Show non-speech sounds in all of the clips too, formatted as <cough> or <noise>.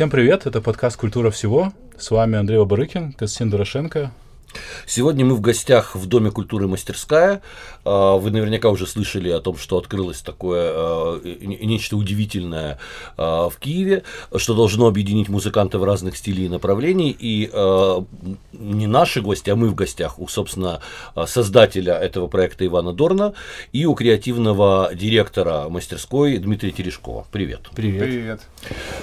Всем привет, это подкаст «Культура всего». С вами Андрей Бабарыкин, Константин Дорошенко, Сегодня мы в гостях в Доме культуры «Мастерская». А, вы наверняка уже слышали о том, что открылось такое а, нечто удивительное а, в Киеве, что должно объединить музыкантов разных стилей и направлений. И не наши гости, а мы в гостях у, собственно, создателя этого проекта Ивана Дорна и у креативного директора мастерской Дмитрия Терешкова. Привет. Привет.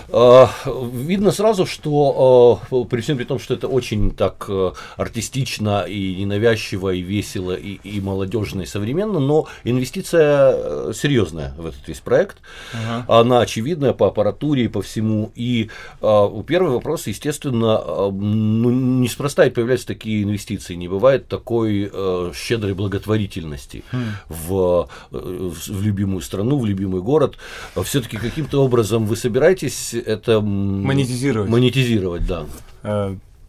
Привет. Видно сразу, что при всем при том, что это очень так артистично артистично и ненавязчиво, и весело, и, и молодежно, и современно, но инвестиция э, серьезная в этот весь проект. Ага. Она очевидная по аппаратуре и по всему. И а, первый вопрос, естественно, а, ну, неспроста и появляются такие инвестиции. Не бывает такой а, щедрой благотворительности хм. в, в любимую страну, в любимый город. Все-таки каким-то образом вы собираетесь это монетизировать? Монетизировать, да.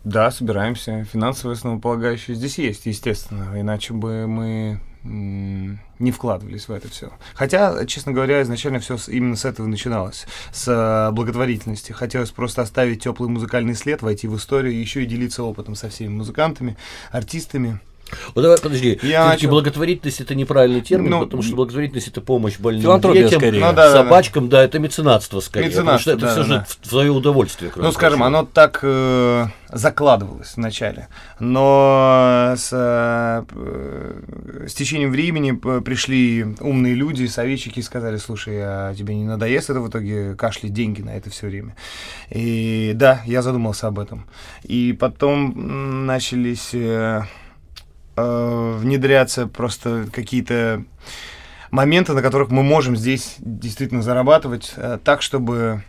Да, собираемся. Финансовые основополагающие здесь есть, естественно. Иначе бы мы не вкладывались в это все. Хотя, честно говоря, изначально все именно с этого начиналось, с э, благотворительности. Хотелось просто оставить теплый музыкальный след, войти в историю еще и делиться опытом со всеми музыкантами, артистами. Вот давай, подожди. Я начал... благотворительность это неправильный термин, ну, потому что благотворительность это помощь больным детям, скорее. Ну, да, собачкам, да, да. да, это меценатство скорее. Меценатство, потому что это да, все да. же в свое удовольствие. Ну, скажем, оно так э, закладывалось вначале, но с, э, с течением времени пришли умные люди, советчики и сказали, слушай, а тебе не надоест это в итоге кашлять деньги на это все время? И да, я задумался об этом. И потом начались... Э, э, внедряться просто какие-то моменты, на которых мы можем здесь действительно зарабатывать э, так, чтобы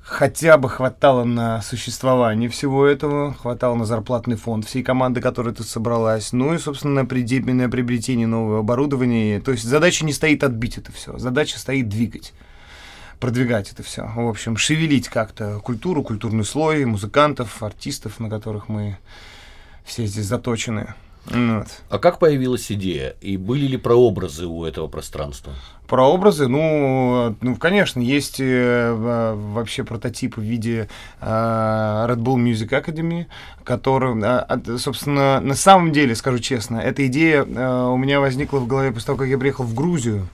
хотя бы хватало на существование всего этого, хватало на зарплатный фонд всей команды, которая тут собралась, ну и, собственно, на, приобретение нового оборудования. То есть задача не стоит отбить это все, задача стоит двигать продвигать это все. В общем, шевелить как-то культуру, культурный слой, музыкантов, артистов, на которых мы все здесь заточены. Вот. А как появилась идея? И были ли прообразы у этого пространства? Прообразы, ну, ну, конечно, есть э, вообще прототип в виде э, Red Bull Music Academy, который, э, собственно, на самом деле, скажу честно, эта идея э, у меня возникла в голове после того, как я приехал в Грузию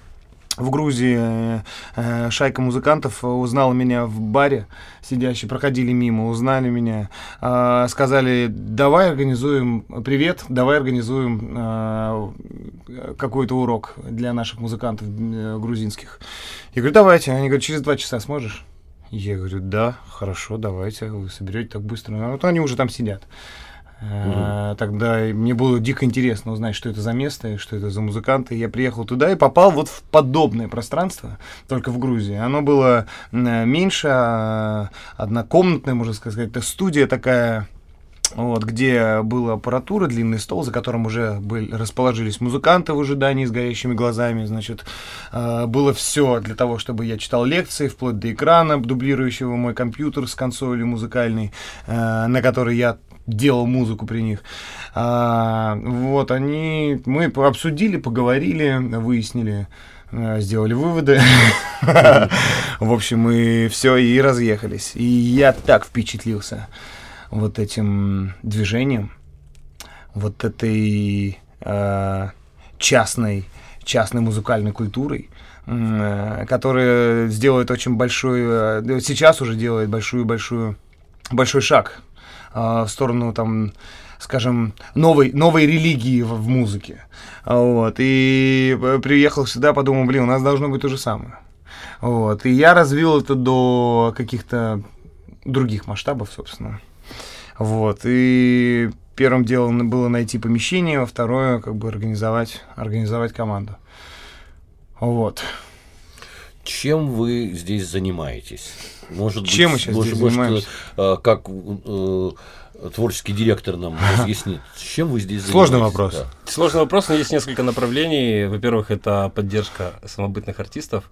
в Грузии э, э, шайка музыкантов узнала меня в баре, сидящие, проходили мимо, узнали меня, э, сказали, давай организуем, привет, давай организуем какой-то урок для наших музыкантов грузинских. Я говорю, давайте. Они говорят, через два часа сможешь? Я говорю, да, хорошо, давайте, вы соберете так быстро. А вот они уже там сидят. Угу. Тогда мне было дико интересно узнать, что это за место и что это за музыканты. Я приехал туда и попал вот в подобное пространство, только в Грузии. Оно было меньше, а, однокомнатное, можно сказать. Это студия такая вот, где была аппаратура, длинный стол, за которым уже были, расположились музыканты в ожидании с горящими глазами, значит, э, было все для того, чтобы я читал лекции, вплоть до экрана, дублирующего мой компьютер с консолью музыкальной, э, на которой я делал музыку при них. А, вот, они, мы обсудили, поговорили, выяснили, э, сделали выводы. В общем, мы все и разъехались. И я так впечатлился вот этим движением, вот этой э, частной, частной музыкальной культурой, э, которая сделает очень большой, э, сейчас уже делает большую-большую, большой шаг в сторону там скажем, новой, новой религии в, в музыке. Вот. И э, приехал сюда, подумал, блин, у нас должно быть то же самое. Вот. И я развил это до каких-то других масштабов, собственно. Вот. И первым делом было найти помещение, во второе, как бы организовать, организовать команду. Вот. Чем вы здесь занимаетесь? Может Чем быть, мы сейчас может, здесь может, занимаемся? Э, как э, творческий директор нам <laughs> разъяснит, чем вы здесь Сложный вопрос. Да. Сложный вопрос, но есть несколько направлений. Во-первых, это поддержка самобытных артистов.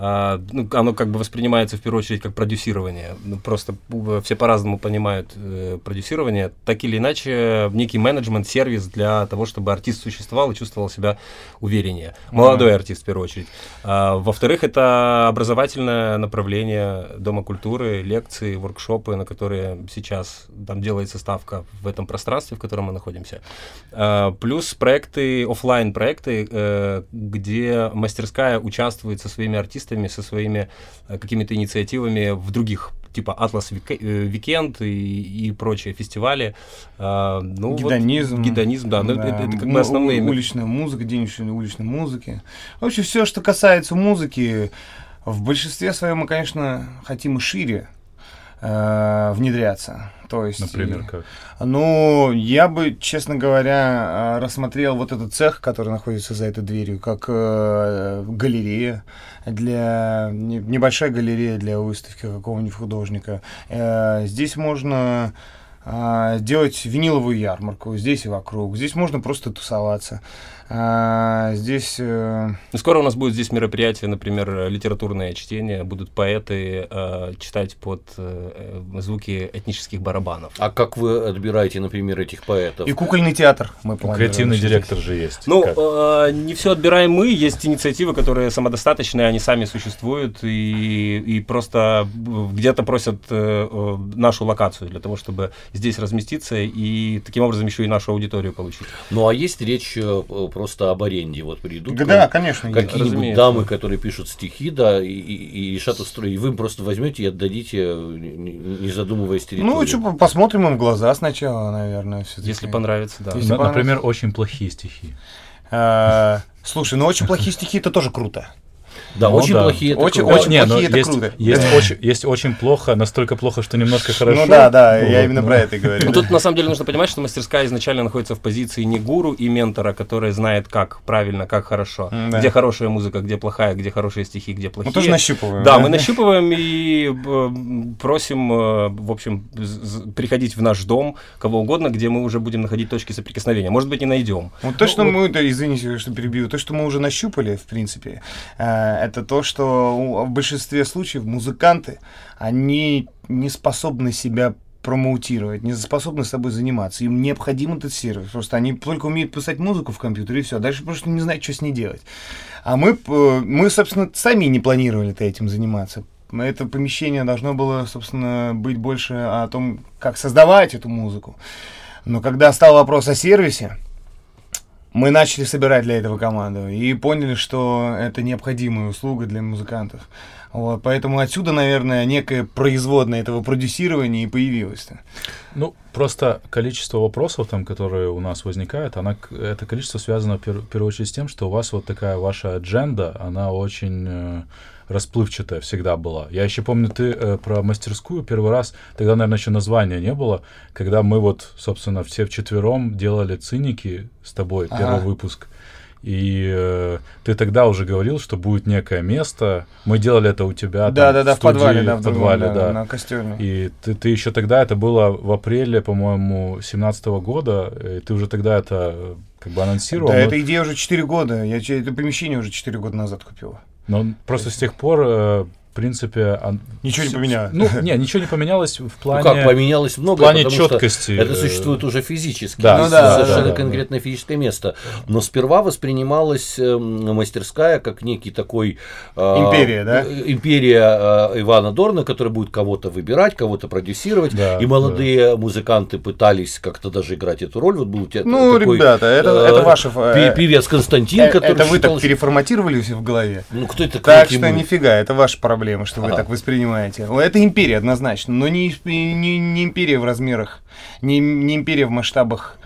А, ну, оно как бы воспринимается в первую очередь как продюсирование. Ну, просто все по-разному понимают э, продюсирование. Так или иначе, некий менеджмент, сервис для того, чтобы артист существовал и чувствовал себя увереннее. Молодой mm-hmm. артист в первую очередь. А, во-вторых, это образовательное направление Дома культуры, лекции, воркшопы, на которые сейчас там делается ставка в этом пространстве, в котором мы находимся. А, плюс проекты, офлайн проекты, э, где мастерская участвует со своими артистами артистами, со своими э, какими-то инициативами в других типа Atlas Weekend и, и прочие фестивали. А, ну, гедонизм. Вот, гедонизм, да. Ну, да. Это, это как бы основные... Уличная музыка, день уличной музыки. Вообще все, что касается музыки, в большинстве своем мы, конечно, хотим и шире э, внедряться. То есть, Например, как? Ну, я бы, честно говоря, э, рассмотрел вот этот цех, который находится за этой дверью, как э, галерея для небольшая галерея для выставки какого-нибудь художника. Э, здесь можно э, делать виниловую ярмарку здесь и вокруг. Здесь можно просто тусоваться. А, здесь... Э... Ну, скоро у нас будет здесь мероприятие, например, литературное чтение. Будут поэты э, читать под э, звуки этнических барабанов. А как вы отбираете, например, этих поэтов? И кукольный театр мы Креативный директор же есть. Ну, э, не все отбираем мы. Есть инициативы, которые самодостаточные, они сами существуют. И, и просто где-то просят э, э, нашу локацию для того, чтобы здесь разместиться и таким образом еще и нашу аудиторию получить. Ну, а есть речь э, просто об аренде. Вот придут да, да, конечно, какие-нибудь дамы, которые пишут стихи, да, и, и, и решат устроить. И вы им просто возьмете и отдадите, не задумываясь территорию. Ну, что, посмотрим им в глаза сначала, наверное. Если понравится, да. Если Например, понравится. очень плохие стихи. А, слушай, ну очень плохие стихи это тоже круто. Да, ну, очень да. плохие. Это очень, круто. очень не, плохие, это есть, круто. Есть, очень, есть очень плохо, настолько плохо, что немножко хорошо. Ну да, да, вот, я именно ну. про это и говорю. Ну, тут на самом деле нужно понимать, что мастерская изначально находится в позиции не гуру и ментора, который знает, как правильно, как хорошо, да. где хорошая музыка, где плохая, где хорошие стихи, где плохие. Мы тоже нащупываем. Да, да, мы нащупываем и э, просим, э, в общем, приходить в наш дом, кого угодно, где мы уже будем находить точки соприкосновения. Может быть, не найдем. Вот то, что мы, извините, что перебью, то, что мы уже нащупали, в принципе, э, это то, что в большинстве случаев музыканты, они не способны себя промоутировать, не способны с собой заниматься. Им необходим этот сервис. Просто они только умеют писать музыку в компьютере и все. Дальше просто не знают, что с ней делать. А мы, мы собственно, сами не планировали этим заниматься. Это помещение должно было, собственно, быть больше о том, как создавать эту музыку. Но когда стал вопрос о сервисе, мы начали собирать для этого команду и поняли, что это необходимая услуга для музыкантов. Вот, поэтому отсюда, наверное, некое производное этого продюсирования и появилось. Ну, просто количество вопросов, там, которые у нас возникают, она, это количество связано в первую очередь с тем, что у вас вот такая ваша адженда, она очень э, расплывчатая всегда была. Я еще помню, ты э, про мастерскую первый раз, тогда, наверное, еще названия не было, когда мы вот, собственно, все вчетвером делали циники с тобой, ага. первый выпуск. И э, ты тогда уже говорил, что будет некое место. Мы делали это у тебя. Да, там, да, да, в, подвале, да, в подвале, да, да. На костюме. И ты, ты еще тогда, это было в апреле, по-моему, 17 года, и ты уже тогда это э, как бы анонсировал. Да, но... эта идея уже 4 года. Я это помещение уже 4 года назад купил. Но просто с тех пор э, принципе... Он... Ничего не поменялось. Ну, не, ничего не поменялось в плане... Ну как, поменялось много, в плане четкости. это существует уже физически. Да, ну, да, совершенно да, да, конкретное да. физическое место. Но сперва воспринималась э, мастерская как некий такой... Э, империя, да? Империя э, Ивана Дорна, который будет кого-то выбирать, кого-то продюсировать. Да, и молодые да. музыканты пытались как-то даже играть эту роль. Вот был у тебя ну, такой, ребята, это, э, это ваше... Э, певец Константин, э, который... Это вы считал, так переформатировали в голове? Ну, кто это? Так что нифига, это ваша проблема проблема, что вы ага. так воспринимаете. Это империя однозначно, но не, не, не империя в размерах, не, не империя в масштабах,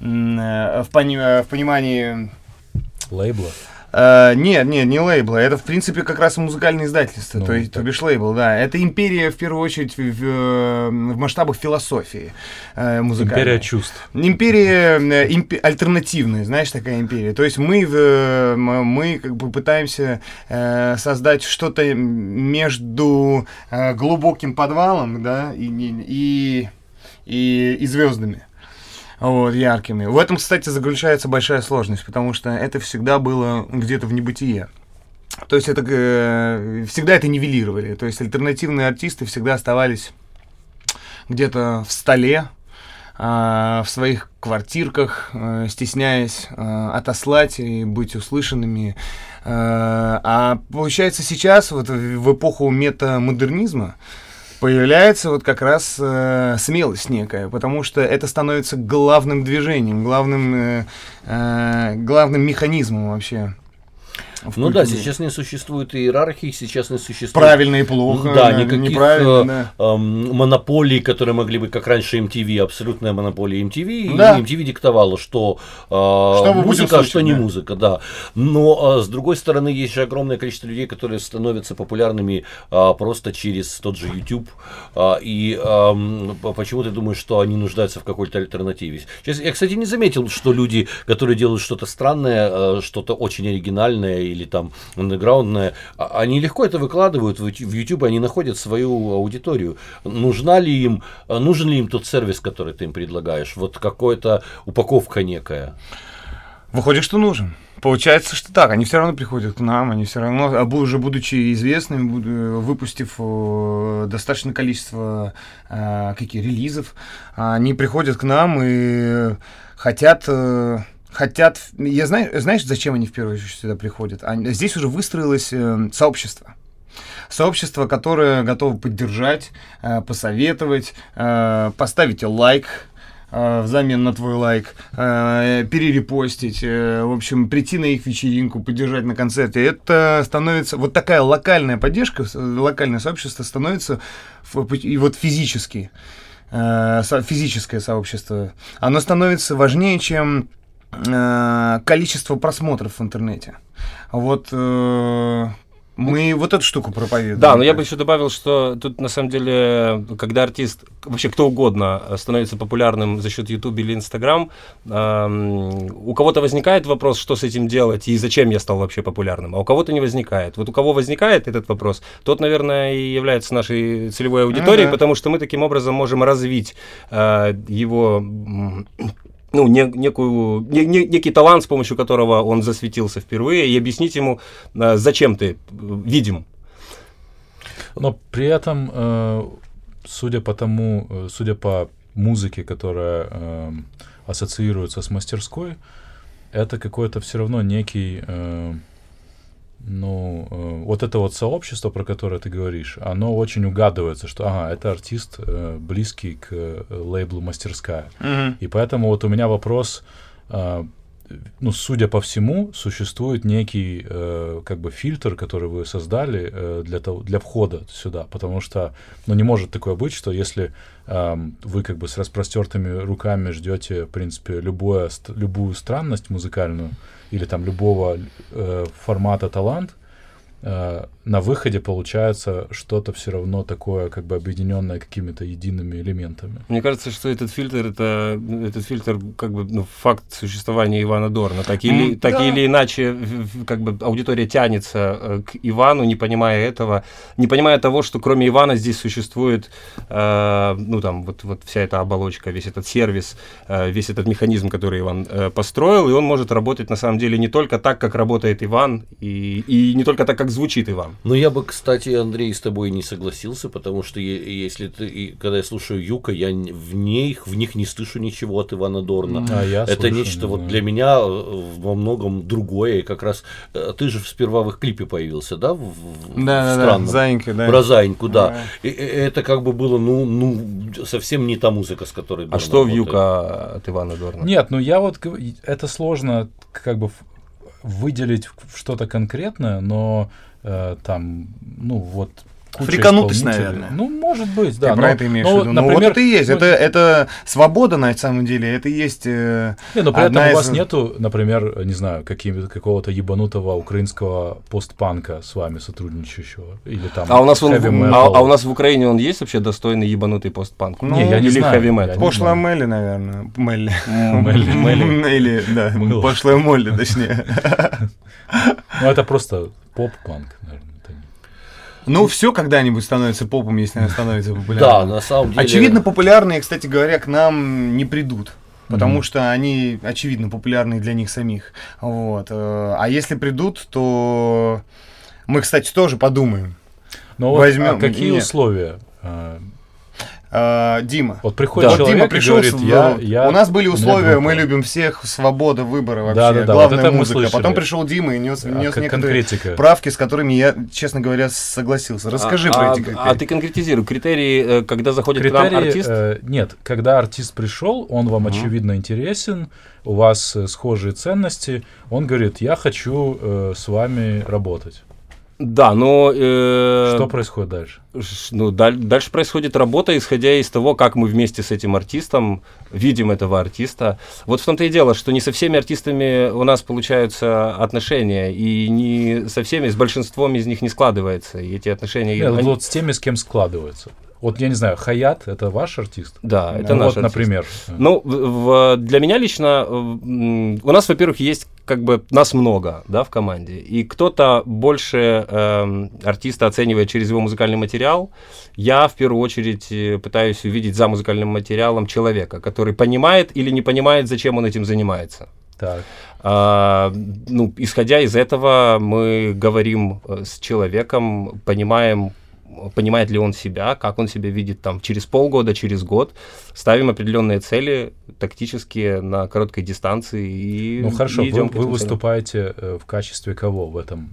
э, в, пони, в понимании... Лейбла? Uh, нет, нет, не лейбла. Это, в принципе, как раз музыкальное издательство, ну, то есть, то бишь лейбл, да. Это империя, в первую очередь, в, в, в масштабах философии uh, музыкальной. Империя чувств. Империя uh, имп, альтернативная, знаешь, такая империя. То есть мы, в, мы как бы пытаемся uh, создать что-то между uh, глубоким подвалом, да, и, и и, и звездами. Вот, яркими. В этом, кстати, заключается большая сложность, потому что это всегда было где-то в небытие. То есть это э, всегда это нивелировали. То есть альтернативные артисты всегда оставались где-то в столе, э, в своих квартирках, э, стесняясь э, отослать и быть услышанными. А получается сейчас, вот в эпоху метамодернизма, появляется вот как раз э, смелость некая, потому что это становится главным движением, главным, э, э, главным механизмом вообще ну да, сейчас не существует иерархии, сейчас не существует... Правильно и плохо. Да, никаких э, да. Э, монополий, которые могли быть, как раньше MTV, абсолютная монополия MTV. Да. И MTV диктовала, что, э, что музыка, а что не музыка, да. Но э, с другой стороны, есть же огромное количество людей, которые становятся популярными просто через тот же YouTube. И э, почему ты думаешь, что они нуждаются в какой-то альтернативе? Сейчас, я, кстати, не заметил, что люди, которые делают что-то странное, что-то очень оригинальное или там андеграундное, а, они легко это выкладывают в YouTube, они находят свою аудиторию. Нужна ли им, а, нужен ли им тот сервис, который ты им предлагаешь? Вот какая-то упаковка некая. Выходит, что нужен. Получается, что так, они все равно приходят к нам, они все равно, а уже будучи известными, выпустив достаточное количество э, каких релизов, они приходят к нам и хотят э, хотят... Я знаю, знаешь, зачем они в первую очередь сюда приходят? Они, здесь уже выстроилось э, сообщество. Сообщество, которое готово поддержать, э, посоветовать, э, поставить лайк, э, взамен на твой лайк, э, перерепостить, э, в общем, прийти на их вечеринку, поддержать на концерте. Это становится, вот такая локальная поддержка, локальное сообщество становится, и вот физически, физическое сообщество, оно становится важнее, чем количество просмотров в интернете. Вот э, мы вот эту штуку проповедуем. Да, но я бы еще добавил, что тут на самом деле, когда артист, вообще кто угодно становится популярным за счет YouTube или Instagram, эм, у кого-то возникает вопрос, что с этим делать и зачем я стал вообще популярным, а у кого-то не возникает. Вот у кого возникает этот вопрос, тот, наверное, и является нашей целевой аудиторией, ага. потому что мы таким образом можем развить э, его ну, не, некую, не, не, некий талант, с помощью которого он засветился впервые, и объяснить ему, э, зачем ты видим. Но при этом, э, судя по тому, э, судя по музыке, которая ассоциируется с мастерской, это какой-то все равно некий ну, э, вот это вот сообщество, про которое ты говоришь, оно очень угадывается, что, ага, это артист э, близкий к э, лейблу «Мастерская». Mm-hmm. И поэтому вот у меня вопрос, э, ну, судя по всему, существует некий, э, как бы, фильтр, который вы создали э, для, того, для входа сюда, потому что, ну, не может такое быть, что если э, вы, как бы, с распростертыми руками ждете, в принципе, любое, любую странность музыкальную, или там любого э, формата талант, э, на выходе получается что-то все равно такое, как бы объединенное какими-то едиными элементами. Мне кажется, что этот фильтр это этот фильтр как бы ну, факт существования Ивана Дорна. Так или, mm, так да. или иначе, как бы аудитория тянется э, к Ивану, не понимая этого, не понимая того, что кроме Ивана здесь существует, э, ну там вот, вот вся эта оболочка, весь этот сервис, э, весь этот механизм, который Иван э, построил, и он может работать на самом деле не только так, как работает Иван, и, и не только так, как звучит Иван. Ну, я бы, кстати, Андрей, с тобой не согласился, потому что если ты, когда я слушаю Юка, я в них, в них не слышу ничего от Ивана Дорна. А, я Это слышу, нечто да. вот для меня э, во многом другое. И как раз э, ты же сперва в их клипе появился, да? В, да, в да, да, Заинька, да. Про Заиньку, да. да. И, и, это как бы было, ну, ну, совсем не та музыка, с которой А что в Юка от Ивана Дорна? Нет, ну я вот, это сложно как бы выделить что-то конкретное, но э, там, ну вот Фриканутость, наверное. Ну, может быть, да. Ты но, про это имеешь но, в виду. Например, ну, вот это и есть. Ну, это, это свобода, на самом деле. Это и есть э, Не, но при этом из... у вас нету, например, не знаю, какого-то ебанутого украинского постпанка с вами сотрудничающего. Или там а у, нас он, а, а у нас в Украине он есть вообще достойный ебанутый постпанк? Ну, не, я не или знаю. хэви метал? Пошлая Мелли, наверное. Мелли. <laughs> Мелли. Или, да, пошлая Молли, точнее. <laughs> Ну, это просто поп-панк, наверное. Ну, все когда-нибудь становится попом, если она становится Да, популярной. на самом деле. Очевидно, популярные, кстати говоря, к нам не придут. Потому Мгм. что они, очевидно, популярны для них самих. Вот. э, А если придут, то мы, кстати, тоже подумаем. Но вот, Возьмем- а какие нет. условия? А, А, Дима. Вот приходит Вот человек Дима и пришел, говорит, с- я, я... у нас были условия, группа». мы любим всех, свобода выбора вообще, Да-да-да, главная вот это мы музыка. слышали. Потом пришел Дима и нес, А нес некоторые конкретика? правки, с которыми я, честно говоря, согласился. Расскажи а, про а- эти критерии. А ты конкретизируй. Критерии, э, когда заходит к нам Критерии, артист, э, нет, когда артист пришел, он вам Мгм. очевидно интересен, у вас э, схожие ценности, он говорит, я хочу э, с вами работать. Да, но... э, Что происходит дальше? Ну, даль- дальше происходит работа, исходя из того, как мы вместе с этим артистом видим этого артиста. Вот в том-то и дело, что не со всеми артистами у нас получаются отношения, и не со всеми, с большинством из них не складывается. И эти отношения... Нет, они- вот с теми, с кем складывается. Вот я не знаю, Хаят это ваш артист? Да, это Ну наш вот, артист. например. Ну, в- в- для меня лично, э, у нас, во-первых, есть как бы нас много, да, в команде, и кто-то больше эм, артиста оценивает через его музыкальный материал. Я в первую очередь э, пытаюсь увидеть за музыкальным материалом человека, который понимает или не понимает, зачем он этим занимается. Так. А, ну, исходя из этого, мы говорим э, с человеком, понимаем, понимает ли он себя, как он себя видит там через полгода, через год, ставим определенные цели тактические на короткой дистанции и Ну хорошо, и вы, идем вы целям. выступаете э, в качестве кого в этом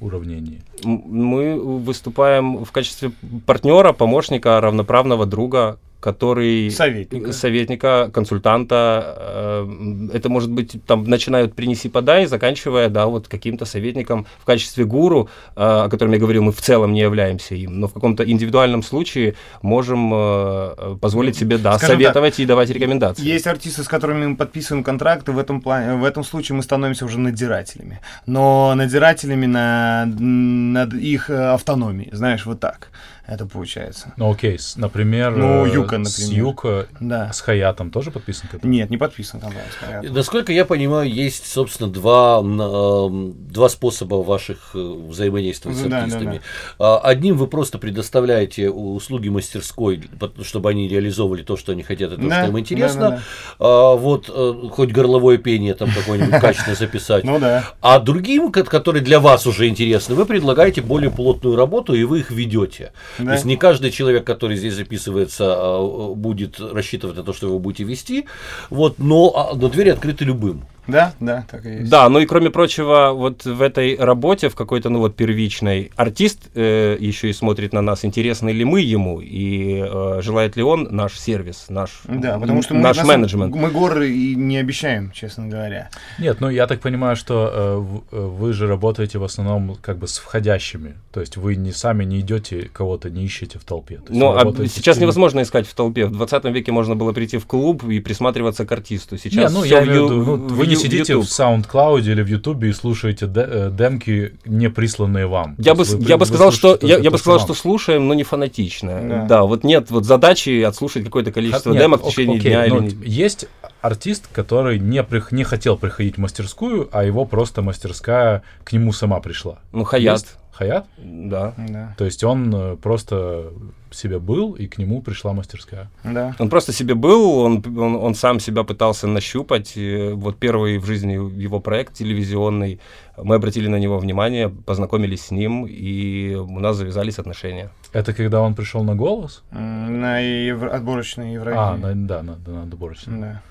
уравнении? Мы выступаем в качестве партнера, помощника, равноправного друга, который Советника. советника, консультанта. э, Это может быть там начинают принеси подай, заканчивая, да, вот каким-то советником в качестве гуру, э, о котором я говорил, мы в целом не являемся им, но в каком-то индивидуальном случае можем э, позволить себе, да, Скажем советовать и давать рекомендации. Есть артисты, с которыми мы подписываем контракты, в этом, плане, в этом случае мы становимся уже надзирателями. Но надзирателями на, над их автономией, знаешь, вот так это получается. Ну окей, с- например, Ну, э, Юка, с например. Юка, Да. с Хаятом тоже подписан контракт? Нет, не подписан контракт. понятно. Насколько я понимаю, есть, собственно, два, эм, два способа ваших э, взаимодействий с Ну да, да, артистами. А, Одним вы просто предоставляете услуги мастерской, чтобы они реализовывали то, что они хотят, и то, Да, что им интересно. да, да, А, Вот э, хоть горловое пение там какое-нибудь <laughs> качественно записать. Ну да. А другим, ко- которые для вас уже интересны, вы предлагаете более плотную работу, и вы их ведете. Да. То есть не каждый человек, который здесь записывается, а, будет рассчитывать на то, что вы будете вести, вот, но, а, но двери открыты любым. Да, да, так и есть. Да, ну и кроме прочего, вот в этой работе, в какой-то, ну вот первичной, артист э, еще и смотрит на нас, интересны ли мы ему, и э, желает ли он наш сервис, наш, Да, потому что мы, наш на самом- менеджмент. мы горы и не обещаем, честно говоря. Нет, ну я так понимаю, что э, э, вы же работаете в основном как бы с входящими. То есть вы не сами не идете, кого-то не ищете в толпе. Ну, а сейчас с- невозможно искать в толпе. В 20 веке можно было прийти в клуб и присматриваться к артисту. Не, Сейчас ну всё я в в виду, ну, вы не сидите YouTube. в SoundCloud или в YouTube и слушаете э, демки, не присланные вам. Я бы, вы я бы при- сказал, что я, я бы сказал, что слушаем, но не фанатично. Да. Да. вот нет вот задачи отслушать какое-то количество Нет, демок в течение окей, дня или Есть артист, который не, прих- не хотел приходить в мастерскую, а его просто мастерская к нему сама пришла. Ну, Хаят. Есть? Хаят? Да. Да, То есть он э, просто себе был, и к нему пришла мастерская. да. Он просто себе был, он, он, он сам себя пытался нащупать. И вот первый в жизни его проект телевизионный, мы обратили на него внимание, познакомились с ним, и у нас завязались отношения. Это когда он пришел на голос? На евро- отборочной А, Евровидении. на- да, на, на отборочный. Да.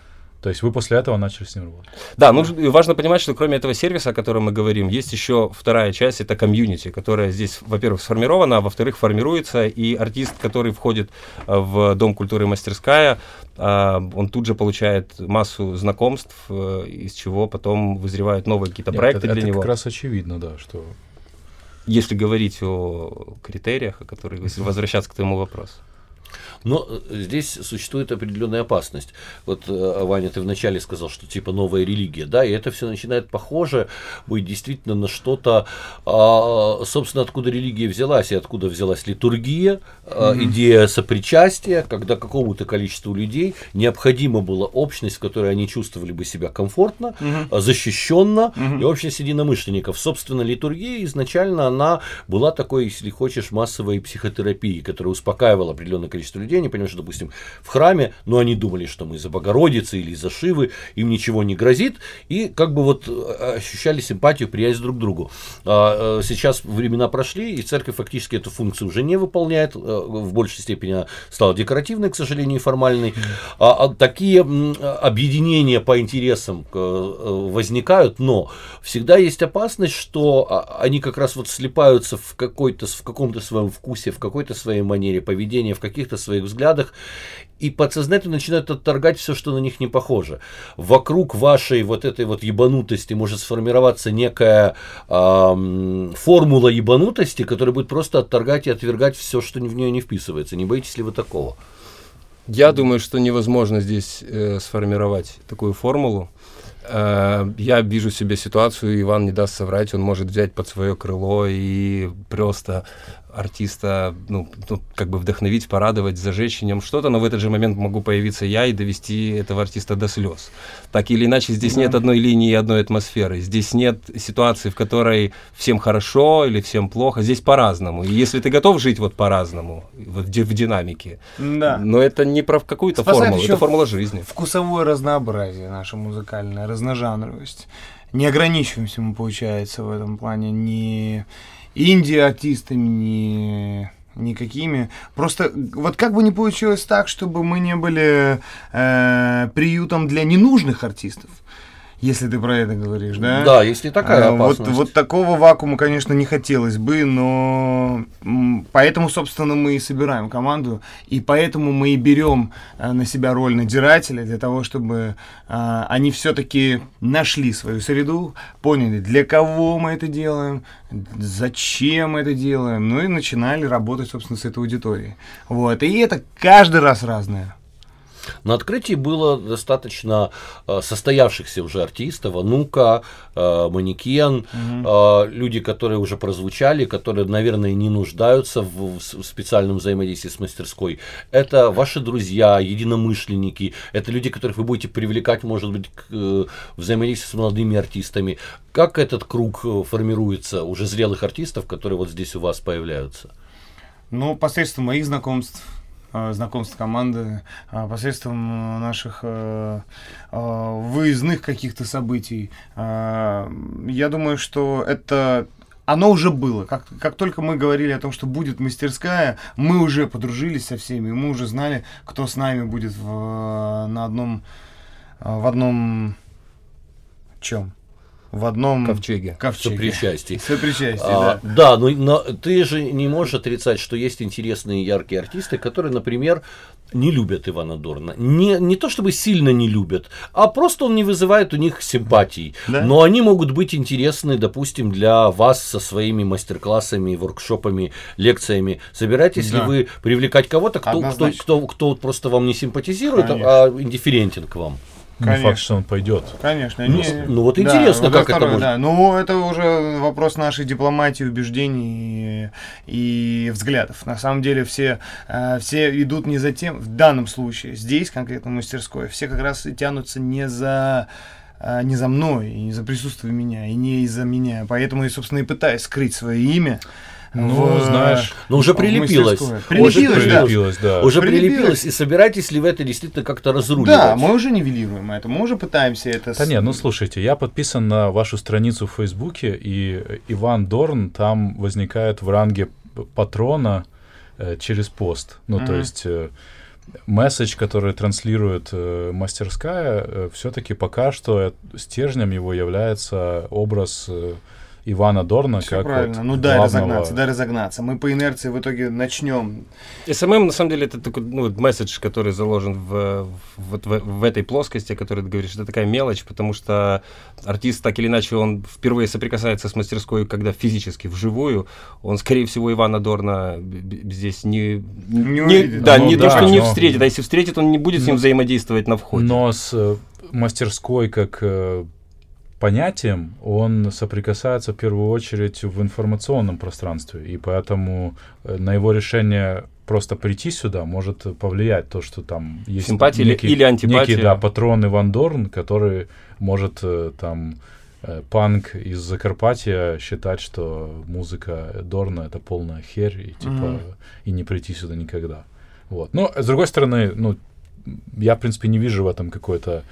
То есть вы после этого начали с ним работать? Да, ну и важно понимать, что кроме этого сервиса, о котором мы говорим, есть еще вторая часть, это комьюнити, которая здесь, во-первых, сформирована, а во-вторых, формируется, и артист, который входит э, в Дом культуры «Мастерская», э, он тут же получает массу знакомств, э, из чего потом вызревают новые какие-то Нет, проекты это, для это него. как раз очевидно, да, что... Если говорить о критериях, о которых, <laughs> если возвращаться к твоему вопросу. Но э, здесь существует определенная опасность. Вот, э, Ваня, ты вначале сказал, что типа новая религия, да, и это все начинает похоже быть действительно на что-то, а, собственно, откуда религия взялась и откуда взялась литургия, mm-hmm. идея сопричастия, когда какому-то количеству людей необходима была общность, в которой они чувствовали бы себя комфортно, mm-hmm. защищенно, mm-hmm. и общность единомышленников. Собственно, литургия изначально она была такой, если хочешь, массовой психотерапией, которая успокаивала определенное количество людей, они понимают, что, допустим, в храме, но они думали, что мы из-за Богородицы или из-за Шивы, им ничего не грозит, и как бы вот э, ощущали симпатию, приязнь друг к другу. А, э, сейчас времена прошли, и церковь фактически эту функцию уже не выполняет, э, в большей степени она стала декоративной, к сожалению, и формальной. А, а такие объединения по интересам возникают, но всегда есть опасность, что они как раз вот слипаются в, какой-то, в каком-то своем вкусе, в какой-то своей манере поведения, в каких-то своих взглядах, и подсознательно начинают отторгать все, что на них не похоже. Вокруг вашей вот этой вот ебанутости может сформироваться некая эм, формула ебанутости, которая будет просто отторгать и отвергать все, что в нее не вписывается. Не боитесь ли вы такого? Я думаю, что невозможно здесь э, сформировать такую формулу. Э, я вижу себе ситуацию, Иван не даст соврать, он может взять под свое крыло и просто артиста, ну, ну, как бы вдохновить, порадовать, зажечь в нем что-то, но в этот же момент могу появиться я и довести этого артиста до слез. Так или иначе, здесь да. нет одной линии и одной атмосферы. Здесь нет ситуации, в которой всем хорошо или всем плохо. Здесь по-разному. И если ты готов жить вот по-разному, вот в, в динамике, да. но это не про какую-то формулу, это формула жизни. Вкусовое разнообразие наше музыкальное, разножанровость. Не ограничиваемся мы, получается, в этом плане, не инди-артистами, ни никакими. Просто вот как бы не получилось так, чтобы мы не были э, приютом для ненужных артистов. Если ты про это говоришь, да? Да, если такая опасность. Вот, вот такого вакуума, конечно, не хотелось бы, но поэтому, собственно, мы и собираем команду, и поэтому мы и берем э, на себя роль надирателя для того, чтобы э, они все-таки нашли свою среду, поняли, для кого мы это делаем, зачем мы это делаем, ну и начинали работать, собственно, с этой аудиторией. Вот, и это каждый раз разное. На открытии было достаточно э, состоявшихся уже артистов, Анука, э, Манекен, угу. люди, которые уже прозвучали, которые, наверное, не нуждаются в, в специальном взаимодействии с мастерской. Это ваши друзья, единомышленники, это люди, которых вы будете привлекать, может быть, к взаимодействию с молодыми артистами. Как этот круг формируется уже зрелых артистов, которые вот здесь у вас появляются? Ну, посредством моих знакомств, Э, знакомств команды, э, посредством наших э, выездных каких-то событий. Я думаю, что это оно уже было. Как, как только мы говорили о том, что будет мастерская, мы уже подружились со всеми, мы уже знали, кто с нами будет в, на одном, в одном чем? В одном ковчеге. ковчеге. Сопричастии. Сопричастии, а, да. Да, но, но ты же не можешь отрицать, что есть интересные яркие артисты, которые, например, не любят Ивана Дорна. Не, не то чтобы сильно не любят, а просто он не вызывает у них симпатий. Да? Но они могут быть интересны, допустим, для вас со своими мастер-классами, воркшопами, лекциями. Собираетесь да. ли вы привлекать кого-то, кто, кто, кто, кто просто вам не симпатизирует, а Конечно. а индифферентен к вам? Конечно. Не факт, что он пойдет. Конечно. Ну, не... ну вот интересно, да, как второе, это может. Да. Ну, это уже вопрос нашей дипломатии, убеждений и, и взглядов. На самом деле все, э, все идут не за тем, в данном случае, здесь конкретно мастерской, все как раз тянутся не за э, не за мной, и не за присутствие меня, и не из-за меня. Поэтому я, собственно, и пытаюсь скрыть свое имя, ну, в, знаешь. Ну, уже прилепилось. Прилепилось, уже прилепилось, да. Уже прилепилось. И собираетесь ли вы это действительно как-то разруливать? Да, мы уже нивелируем это. Мы уже пытаемся это... Да нет, ну слушайте, я подписан на вашу страницу в Фейсбуке, и Иван Дорн там возникает в ранге патрона э, через пост. Ну, mm-hmm. то есть... Э, месседж, который транслирует э, мастерская, э, все-таки пока что стержнем его является образ э, Ивана Дорна Все как правильно. вот ну дай главного- разогнаться, дай разогнаться. Мы по инерции в итоге начнем. SMM, на самом деле, это такой ну, месседж, который заложен в, в- вот в, в этой плоскости, о которой ты говоришь. Это такая мелочь, потому что артист, так или иначе, он впервые соприкасается с мастерской, когда физически, вживую. Он, скорее всего, Ивана Дорна здесь не... Не увидит. Да, Ну не да, то, что не но- встретит. А если встретит, он не будет с ним взаимодействовать на входе. Но с э, мастерской как понятием он соприкасается в первую очередь в информационном пространстве, и поэтому э, на его решение просто прийти сюда может повлиять то, что там есть Симпатия или- или антипатия. некий да, патрон Иван Дорн, который может э, там э, панк из Закарпатья считать, что музыка Дорна это полная херь и типа Мгм. и не прийти сюда никогда. Вот. Но с другой стороны, ну я в принципе не вижу в этом какой-то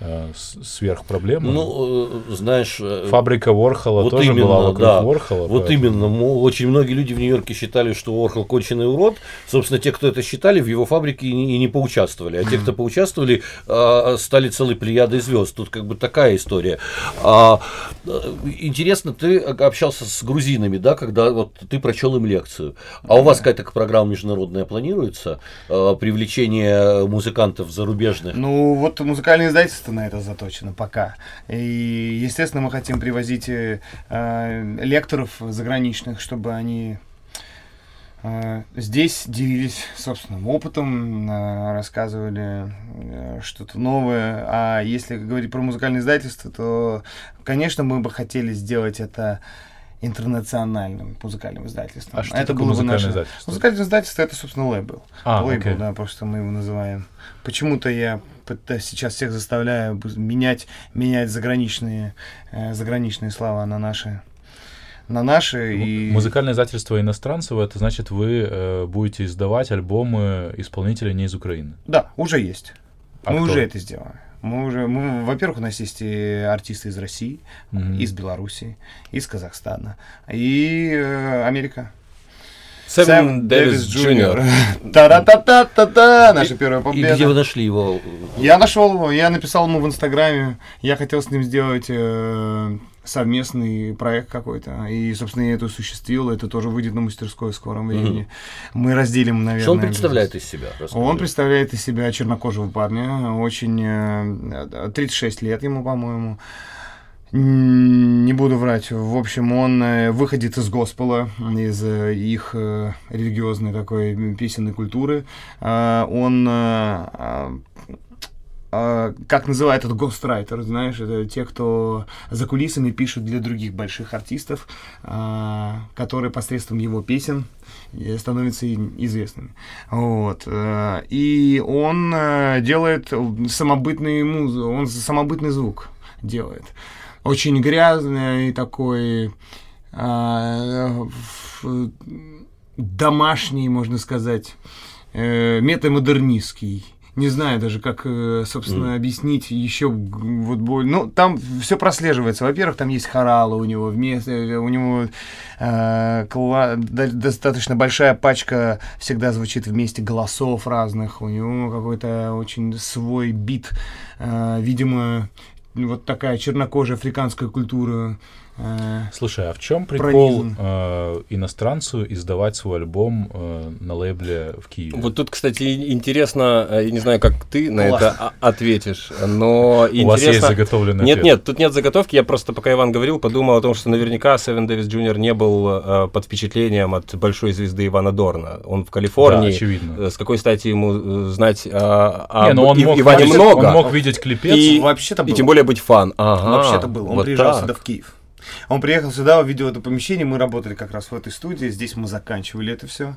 э, с- сверхпроблемы. Ну, э, знаешь... э, Фабрика Ворхола вот тоже именно, была вокруг да. Ворхола. Вот поэтому- именно. Очень многие люди в Нью-Йорке считали, что Уорхол конченый урод. Собственно, те, кто это считали, в его фабрике и не, и не поучаствовали. А те, кто <laughs> поучаствовали, а, стали целой плеядой звезд. Тут как бы такая история. А, интересно, ты общался с грузинами, да, когда вот ты прочел им лекцию. А у вас какая-то программа международная планируется? А, Привлечение музыкантов зарубежных? Ну, вот музыкальное издательство на это заточено пока. И, естественно, мы хотим привозить э, лекторов заграничных, чтобы они э, здесь делились собственным опытом, э, рассказывали э, что-то новое. А если говорить про музыкальное издательство, то, конечно, мы бы хотели сделать это интернациональным музыкальным издательством. А что это было бы музыкальное наше- издательство? Музыкальное издательство это, собственно, лейбл. А, лейбл, окей. да, просто мы его называем. Почему-то я пыта- сейчас всех заставляю менять, менять заграничные, э, заграничные слова на наши, на наши и Музыкальное издательство иностранцев, это значит, вы э, будете издавать альбомы исполнителей не из Украины. да, уже есть. А мы кто? уже это сделали. Мы уже, мы, во-первых, у нас есть и артисты из России, Мгм. из Беларуси, из Казахстана и э, Америка. Сэм Дэвис Джуниор. Та-ра-та-та-та-та! Наша первая И победа. где вы нашли его? Я нашел его, я написал ему в Инстаграме, я хотел с ним сделать э, совместный проект какой-то, и, собственно, я это осуществил, это тоже выйдет на мастерской в скором времени. Мы разделим, наверное. Что он представляет из себя? Расскажи. Он представляет из себя чернокожего парня, очень... э, 36 лет ему, по-моему. Не буду врать. В общем, он э, выходит из госпела, из э, их э, религиозной такой песенной культуры. А, Он, э, а, как называют это гострайтер, знаешь, это те, кто за кулисами пишут для других больших артистов, а, которые посредством его песен э, становятся и- известными. Вот. э, И он э, делает самобытный музыку, он самобытный звук делает. Очень грязный такой а, домашний, можно сказать, метамодернистский. Не знаю даже, как, э, собственно, объяснить еще вот боль. Ну, там все прослеживается. Во-первых, там есть хоралы у него, вместо, у него э, кла- достаточно большая пачка всегда звучит вместе голосов разных. У него какой-то очень свой бит. Э, видимо, вот такая чернокожая африканская культура. Э, Слушай, а в чем прикол Пронизан. э, иностранцу издавать свой альбом э, на лейбле в Киеве? Вот тут, кстати, и- интересно, э, я не знаю, как ты на Классно. это а- ответишь, но У вас есть интересно... заготовленный Нет, ответ? нет, тут нет заготовки. Я просто, пока Иван говорил, подумал о том, что наверняка Севен Дэвис Джуниор не был э, под впечатлением от большой звезды Ивана Дорна. Он в Да, Калифорнии. очевидно. Э, С какой стати ему знать о, Не, об но он Ив- мог, Иване видеть, много? он мог видеть клипец. И- Вообще-то И тем более быть фан. Ага, Вообще-то был. Он вот приезжал так. сюда в Киев. Он приехал сюда, увидел это помещение, мы работали как раз в этой студии, здесь мы заканчивали это все.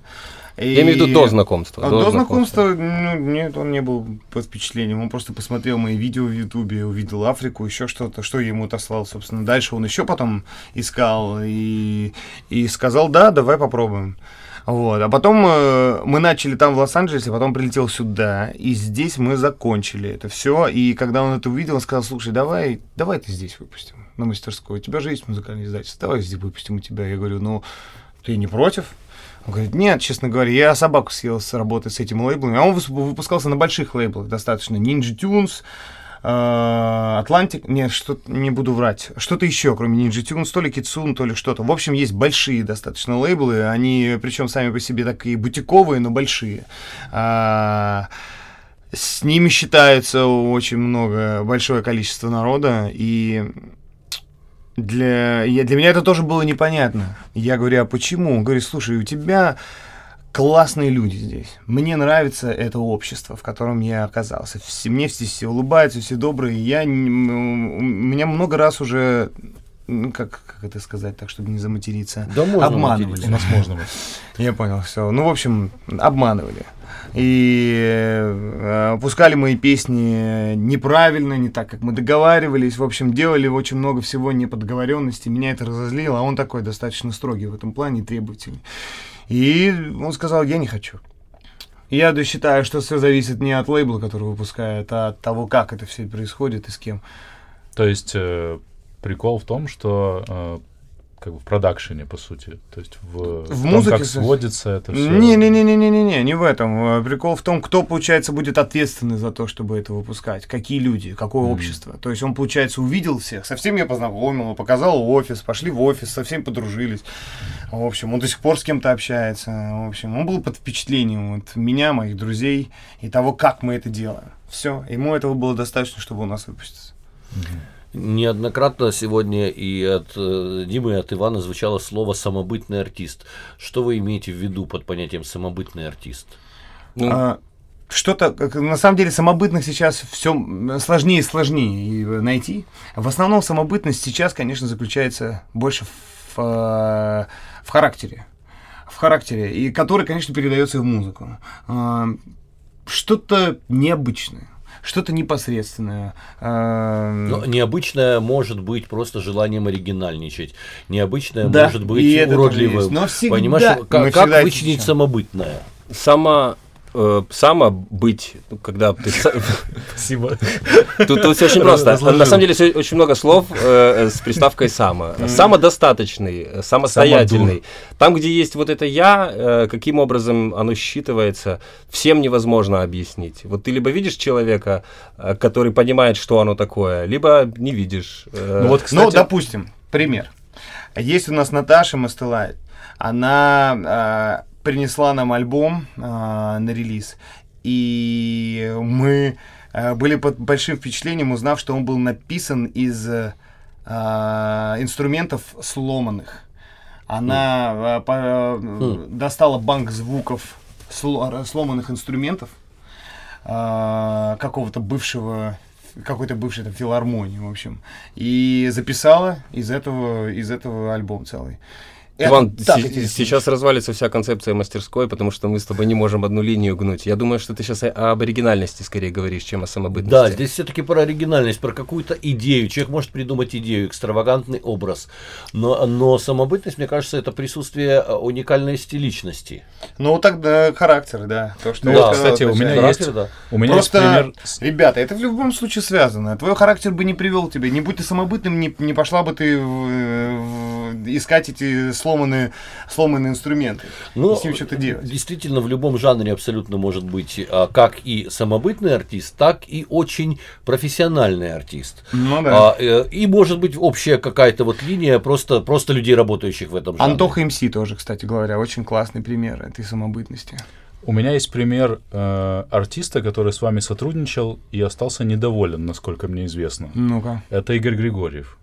Я имею в виду до знакомства. А До, знакомства, ну, нет, он не был под впечатлением. Он просто посмотрел мои видео в Ютубе, увидел Африку, еще что-то, что я ему отослал, собственно. Дальше он еще потом искал и, и сказал, да, давай попробуем. Вот. А потом э, мы начали там в Лос-Анджелесе, потом прилетел сюда, и здесь мы закончили это все. И когда он это увидел, он сказал, слушай, давай, давай ты здесь выпустим на мастерской. У тебя же есть музыкальное издательство, давай здесь выпустим у тебя. Я говорю, ну, ты не против? Он говорит, нет, честно говоря, я собаку съел с работы с этим лейблом. А он выпускался на больших лейблах достаточно. Ninja Tunes, э, Атлантик, нет, что не буду врать, что-то еще, кроме Ninja Tunes, то ли Kitsune, то ли что-то. В общем, есть большие достаточно лейблы, они, причем сами по себе такие бутиковые, но большие. А, с ними считается очень много, большое количество народа, и для, я, для меня это тоже было непонятно. Я говорю, а почему? Он говорит, слушай, у тебя классные люди здесь. Мне нравится это общество, в котором я оказался. Все, мне все, все улыбаются, все добрые. Я, у меня много раз уже ну, как, как это сказать, так, чтобы не заматериться, да можно обманывали. У нас можно быть. Я понял, все. Ну, в общем, обманывали. И э, пускали мои песни неправильно, не так, как мы договаривались. В общем, делали очень много всего не по договоренности. Меня это разозлило, а он такой достаточно строгий в этом плане, требовательный. И он сказал, я не хочу. Я считаю, что все зависит не от лейбла, который выпускает, а от того, как это все происходит и с кем. То есть э, прикол в том, что э, как бы в продакшене, по сути. То есть в, В том, музыке как сводится это все. Не-не-не-не-не-не, не в этом. Э, Прикол в том, кто, получается, будет ответственный за то, чтобы это выпускать. Какие люди, какое Мгм. общество. То есть он, получается, увидел всех, со всеми я познакомил, показал офис, пошли в офис, со всеми подружились. В общем, он до сих пор с кем-то общается. В общем, он был под впечатлением вот, меня, моих друзей и того, как мы это делаем. Все, ему этого было достаточно, чтобы у нас выпуститься. Неоднократно сегодня и от э, Димы, и от Ивана звучало слово «самобытный артист». Что вы имеете в виду под понятием «самобытный артист»? Ну, А, что-то, на самом деле, самобытных сейчас все сложнее и сложнее найти. В основном самобытность сейчас, конечно, заключается больше в, э, в характере. В характере, и который, конечно, передается в музыку. А, Что-то необычное, что-то непосредственное. А, Ну, необычное может быть просто желанием оригинальничать. Необычное Да, может быть уродливым. Но всегда Понимаешь, как, как вычленить самобытное? само, э, само быть, ну, когда ты... <laughs> Спасибо. Тут, тут всё очень просто. Разложил. На самом деле очень много слов э, с приставкой «само». Самодостаточный, э, самостоятельный. Там, где есть вот это «я», э, каким образом оно считывается, всем невозможно объяснить. Вот ты либо видишь человека, э, который понимает, что оно такое, либо не видишь. Э, Ну вот, Ну, кстати, допустим, пример. Есть у нас Наташа Мастелайт. Она а, принесла нам альбом а, на релиз. И мы а, были под большим впечатлением, узнав, что он был написан из а, инструментов сломанных. Она а, по- Хм. достала банк звуков сло- сломанных инструментов а, какого-то бывшего какой-то бывшей там филармонии, в общем, и записала из этого из этого альбом целый. Иван, так се- интересно. сейчас развалится вся концепция мастерской, потому что мы с тобой не можем одну линию гнуть. Я думаю, что ты сейчас об оригинальности скорее говоришь, чем о самобытности. Да, здесь все-таки про оригинальность, про какую-то идею. Человек может придумать идею, экстравагантный образ. Но, но самобытность, мне кажется, это присутствие э, уникальной стиличности. Ну тогда характер, да. То, что я вот, сказал кстати, у меня изначально. есть- Характер, да. у меня Просто, есть пример. ребята, это в любом случае связано. Твой характер бы не привел тебя. Не будь ты самобытным, не, не пошла бы ты в- в- искать эти сломанные, сломанные инструменты. Ну, и с ним что-то делать. Действительно, в любом жанре абсолютно может быть а, как и самобытный артист, так и очень профессиональный артист. Ну да. А, э, и может быть общая какая-то вот линия просто, просто людей, работающих в этом жанре. Антоха МС тоже, кстати говоря, очень классный пример этой самобытности. У меня есть пример э, артиста, который с вами сотрудничал и остался недоволен, насколько мне известно. Ну-ка. Это Игорь Григорьев.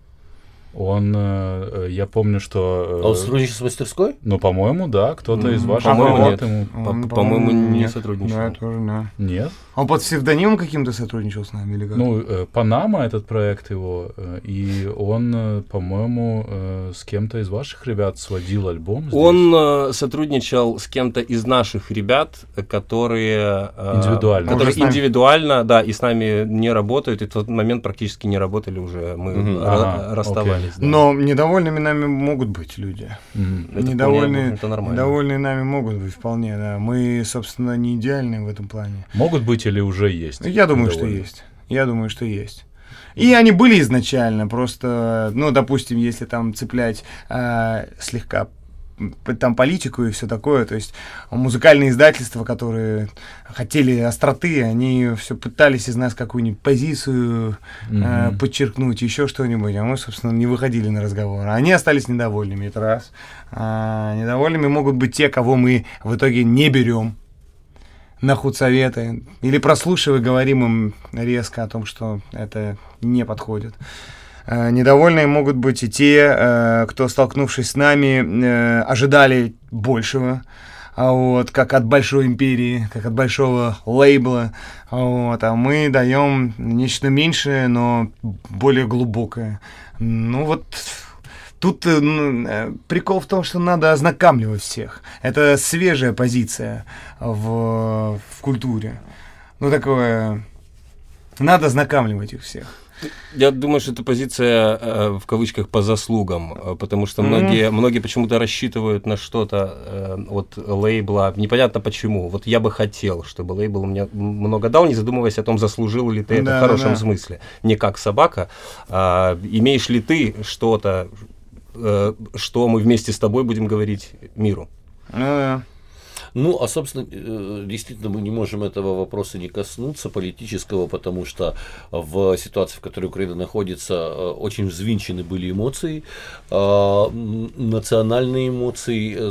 Он, э, э, я помню, что... э, А он сотрудничает с мастерской? ну, по-моему, да, кто-то из М, ваших по-моему, нет. ему... По- по-моему, не нет. сотрудничал. Да, тоже, да. Нет? Он под псевдонимом каким-то сотрудничал с нами или как? Ну, э, Панама, этот проект его, э, и он, э, по-моему, с кем-то из ваших ребят сводил альбом здесь. Он сотрудничал с кем-то из наших ребят, которые, Индивидуально. которые индивидуально, да, и с нами не работают, и в тот момент практически не работали уже, мы ра- Ага, расставались. да. Но недовольными нами могут быть люди. Это недовольные, нормально. недовольные нами могут быть вполне, да. Мы, собственно, не идеальны в этом плане. Могут быть или уже есть? Я думаю, что есть. Я думаю, что есть. И они были изначально, просто, ну, допустим, если там цеплять а, слегка там политику и все такое. То есть музыкальные издательства, которые хотели остроты, они все пытались из нас какую-нибудь позицию mm-hmm. э, подчеркнуть, еще что-нибудь, а мы, собственно, не выходили на разговор. Они остались недовольными, это раз. А, недовольными могут быть те, кого мы в итоге не берем на худсоветы или прослушивая говорим им резко о том, что это не подходит. Э, недовольные могут быть и те, э, кто, столкнувшись с нами, э, ожидали большего, а вот, как от большой империи, как от большого лейбла, а вот, а мы даем нечто меньшее, но более глубокое. Ну вот, тут ну, прикол в том, что надо ознакомливать всех. Это свежая позиция в, в культуре. Ну, такое... Надо ознакомливать их всех. Я думаю, что это позиция э, в кавычках по заслугам, э, потому что многие, mm. многие почему-то рассчитывают на что-то э, от лейбла, непонятно почему. Вот я бы хотел, чтобы лейбл мне много дал, не задумываясь о том, заслужил ли ты да, это в хорошем да. смысле. Не как собака. А, имеешь ли ты что-то, э, что мы вместе с тобой будем говорить миру? Ну да. Ну, а, собственно, э, действительно, мы не можем этого вопроса не коснуться, политического, потому что в ситуации, в которой Украина находится, э, очень взвинчены были эмоции, а, национальные эмоции, э,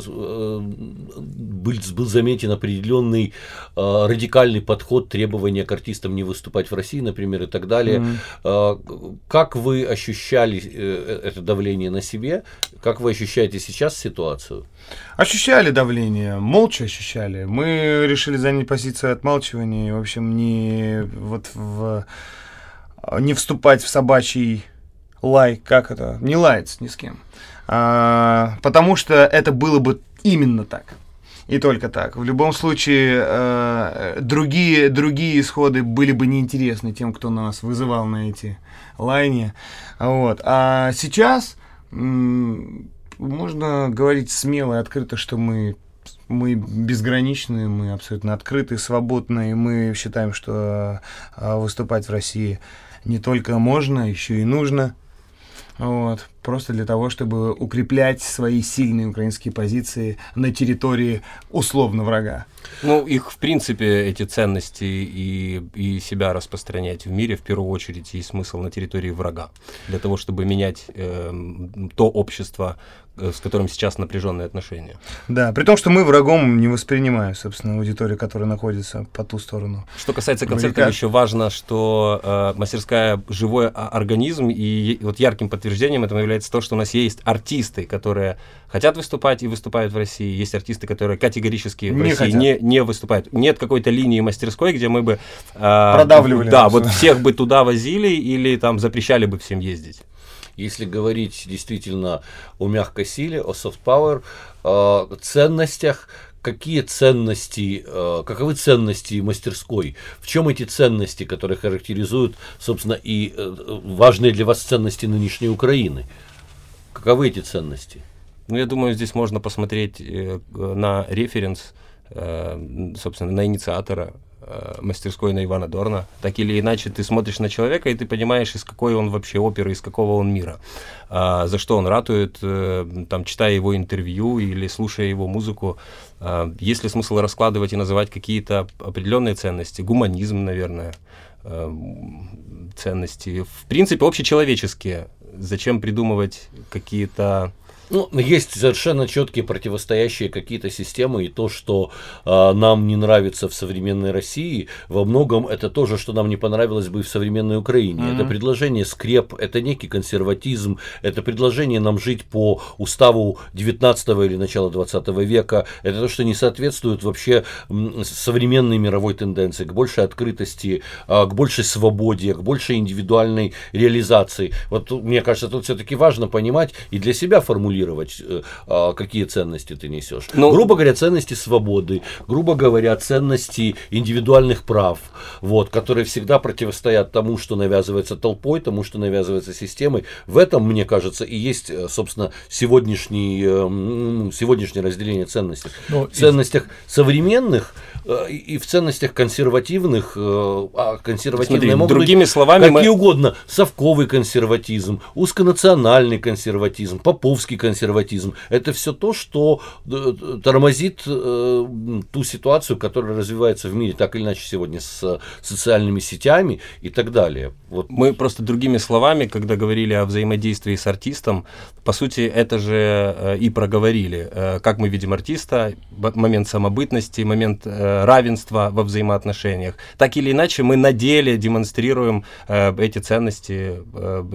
был, был заметен определенный радикальный подход, требования к артистам не выступать в России, например, и так далее. Mm-hmm. Как вы ощущали это давление на себе? Как вы ощущаете сейчас ситуацию? Ощущали давление, молча ощущали. Мы решили занять позицию отмалчивания в общем, не вот в не вступать в собачий лай, как это, не лаяться ни с кем. А, потому что это было бы именно так. И только так. В любом случае, э, другие, другие исходы были бы неинтересны тем, кто нас вызывал на эти лайни. Вот. А сейчас можно говорить смело и открыто, что мы мы безграничны, мы абсолютно открыты, свободны, и мы считаем, что а, выступать в России не только можно, еще и нужно. Вот. Просто для того, чтобы укреплять свои сильные украинские позиции на территории условно врага. Ну, их, в принципе, эти ценности и, и себя распространять в мире, в первую очередь, есть смысл на территории врага. Для того, чтобы менять э, то общество, с которым сейчас напряженные отношения. Да, при том, что мы врагом не воспринимаем, собственно, аудиторию, которая находится по ту сторону. Что касается концертов, еще важно, что э, мастерская живой организм, и вот ярким подтверждением этому является то, что у нас есть артисты, которые хотят выступать и выступают в России, есть артисты, которые категорически в не России не, не выступают. Нет какой-то линии мастерской, где мы бы... Э, Продавливали. Да, вот всех бы туда возили или там запрещали бы всем ездить. Если говорить действительно о мягкой силе, о soft power, э, ценностях, какие ценности, э, каковы ценности мастерской, в чем эти ценности, которые характеризуют, собственно, и э, важные для вас ценности нынешней Украины. Каковы эти ценности? Ну, я думаю, здесь можно посмотреть на референс, собственно, на инициатора Э, мастерской на Ивана Дорна. Так или иначе, ты смотришь на человека, и ты понимаешь, из какой он вообще оперы, из какого он мира, а, за что он ратует, а, там, читая его интервью или слушая его музыку. А, есть ли смысл раскладывать и называть какие-то определенные ценности? Гуманизм, наверное, а, ценности. В принципе, общечеловеческие. Зачем придумывать какие-то ну, есть совершенно четкие противостоящие какие-то системы, и то, что э, нам не нравится в современной России, во многом это тоже, что нам не понравилось бы в современной Украине. Mm-hmm. Это предложение скреп, это некий консерватизм, это предложение нам жить по уставу 19 или начала 20 века, это то, что не соответствует вообще современной мировой тенденции, к большей открытости, э, к большей свободе, к большей индивидуальной реализации. Вот мне кажется, тут все-таки важно понимать и для себя формулировать формулировать, э, а, какие ценности ты несешь. Ну, грубо говоря, ценности свободы, грубо говоря, ценности индивидуальных прав, вот, которые всегда противостоят тому, что навязывается толпой, тому, что навязывается системой. В этом, мне кажется, и есть, э, собственно, сегодняшний, э, сегодняшнее разделение ценностей. Ну, в ценностях и... современных и в ценностях консервативных, а консервативные Смотри, могут другими быть словами какие мы... угодно, совковый консерватизм, узконациональный консерватизм, поповский консерватизм, консерватизм, это все то, что э, тормозит э, ту ситуацию, которая развивается в мире так или иначе сегодня с социальными сетями и так далее. Вот. Мы просто другими словами, когда говорили о взаимодействии с артистом, по сути, это же э, и проговорили, как мы видим артиста, момент самобытности, момент равенства во взаимоотношениях. Так или иначе, мы на деле демонстрируем эти ценности,